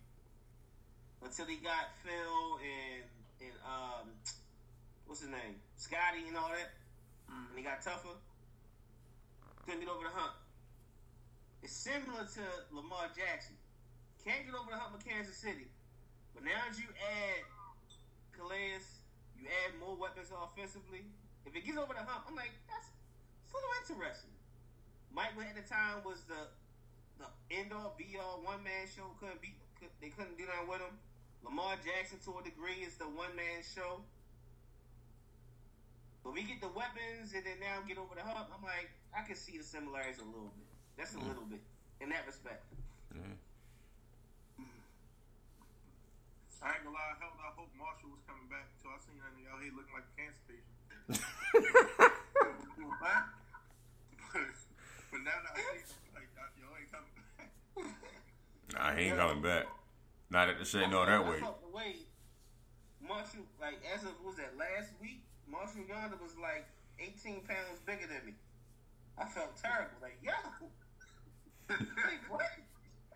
until he got Phil and and um what's his name Scottie and all that, and he got tougher. Couldn't get over the hump. It's similar to Lamar Jackson. Can't get over the hump of Kansas City. But now as you add Calais, you add more weapons offensively. If it gets over the hump, I'm like, that's it's a little interesting. Michael at the time was the the end all be all one man show. Couldn't beat could, they couldn't do nothing with him. Lamar Jackson to a degree is the one man show. But we get the weapons and then now get over the hump. I'm like, I can see the similarities a little bit. That's a mm. little bit in that respect. Mm-hmm. I ain't gonna lie, hell, I hope Marshall was coming back until I seen that nigga out here looking like a cancer patient. What? but now that I see, like, yo, ain't coming back. Nah, he ain't coming back. Not at the shit no that way. I felt the way Marshall, like as of was that last week, Marshal Yanda was like 18 pounds bigger than me. I felt terrible. Like yo, like what?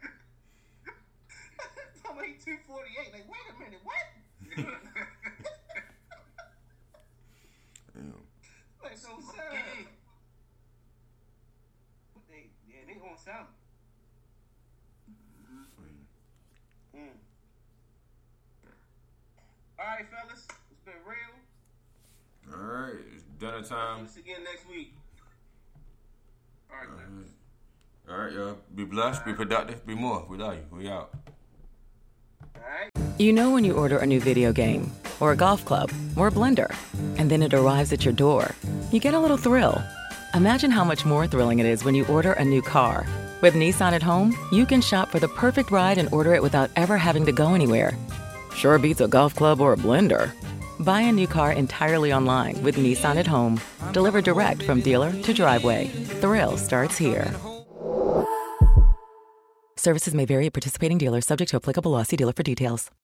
I'm like 248. Like wait a minute, what? Damn. like so. But they, yeah, they on something. Mm. All right, fellas, it's been real. All right, it's dinner Do time. this again next week. All right, All man. right. All right, y'all. Be blessed. Be productive. Be more. We love you. We out. All right. You know when you order a new video game, or a golf club, or a blender, and then it arrives at your door, you get a little thrill. Imagine how much more thrilling it is when you order a new car. With Nissan at home, you can shop for the perfect ride and order it without ever having to go anywhere. Sure beats a golf club or a blender. Buy a new car entirely online with Nissan at home. Deliver direct from dealer to driveway. Thrill starts here. Services may vary at participating dealers, subject to applicable. See dealer for details.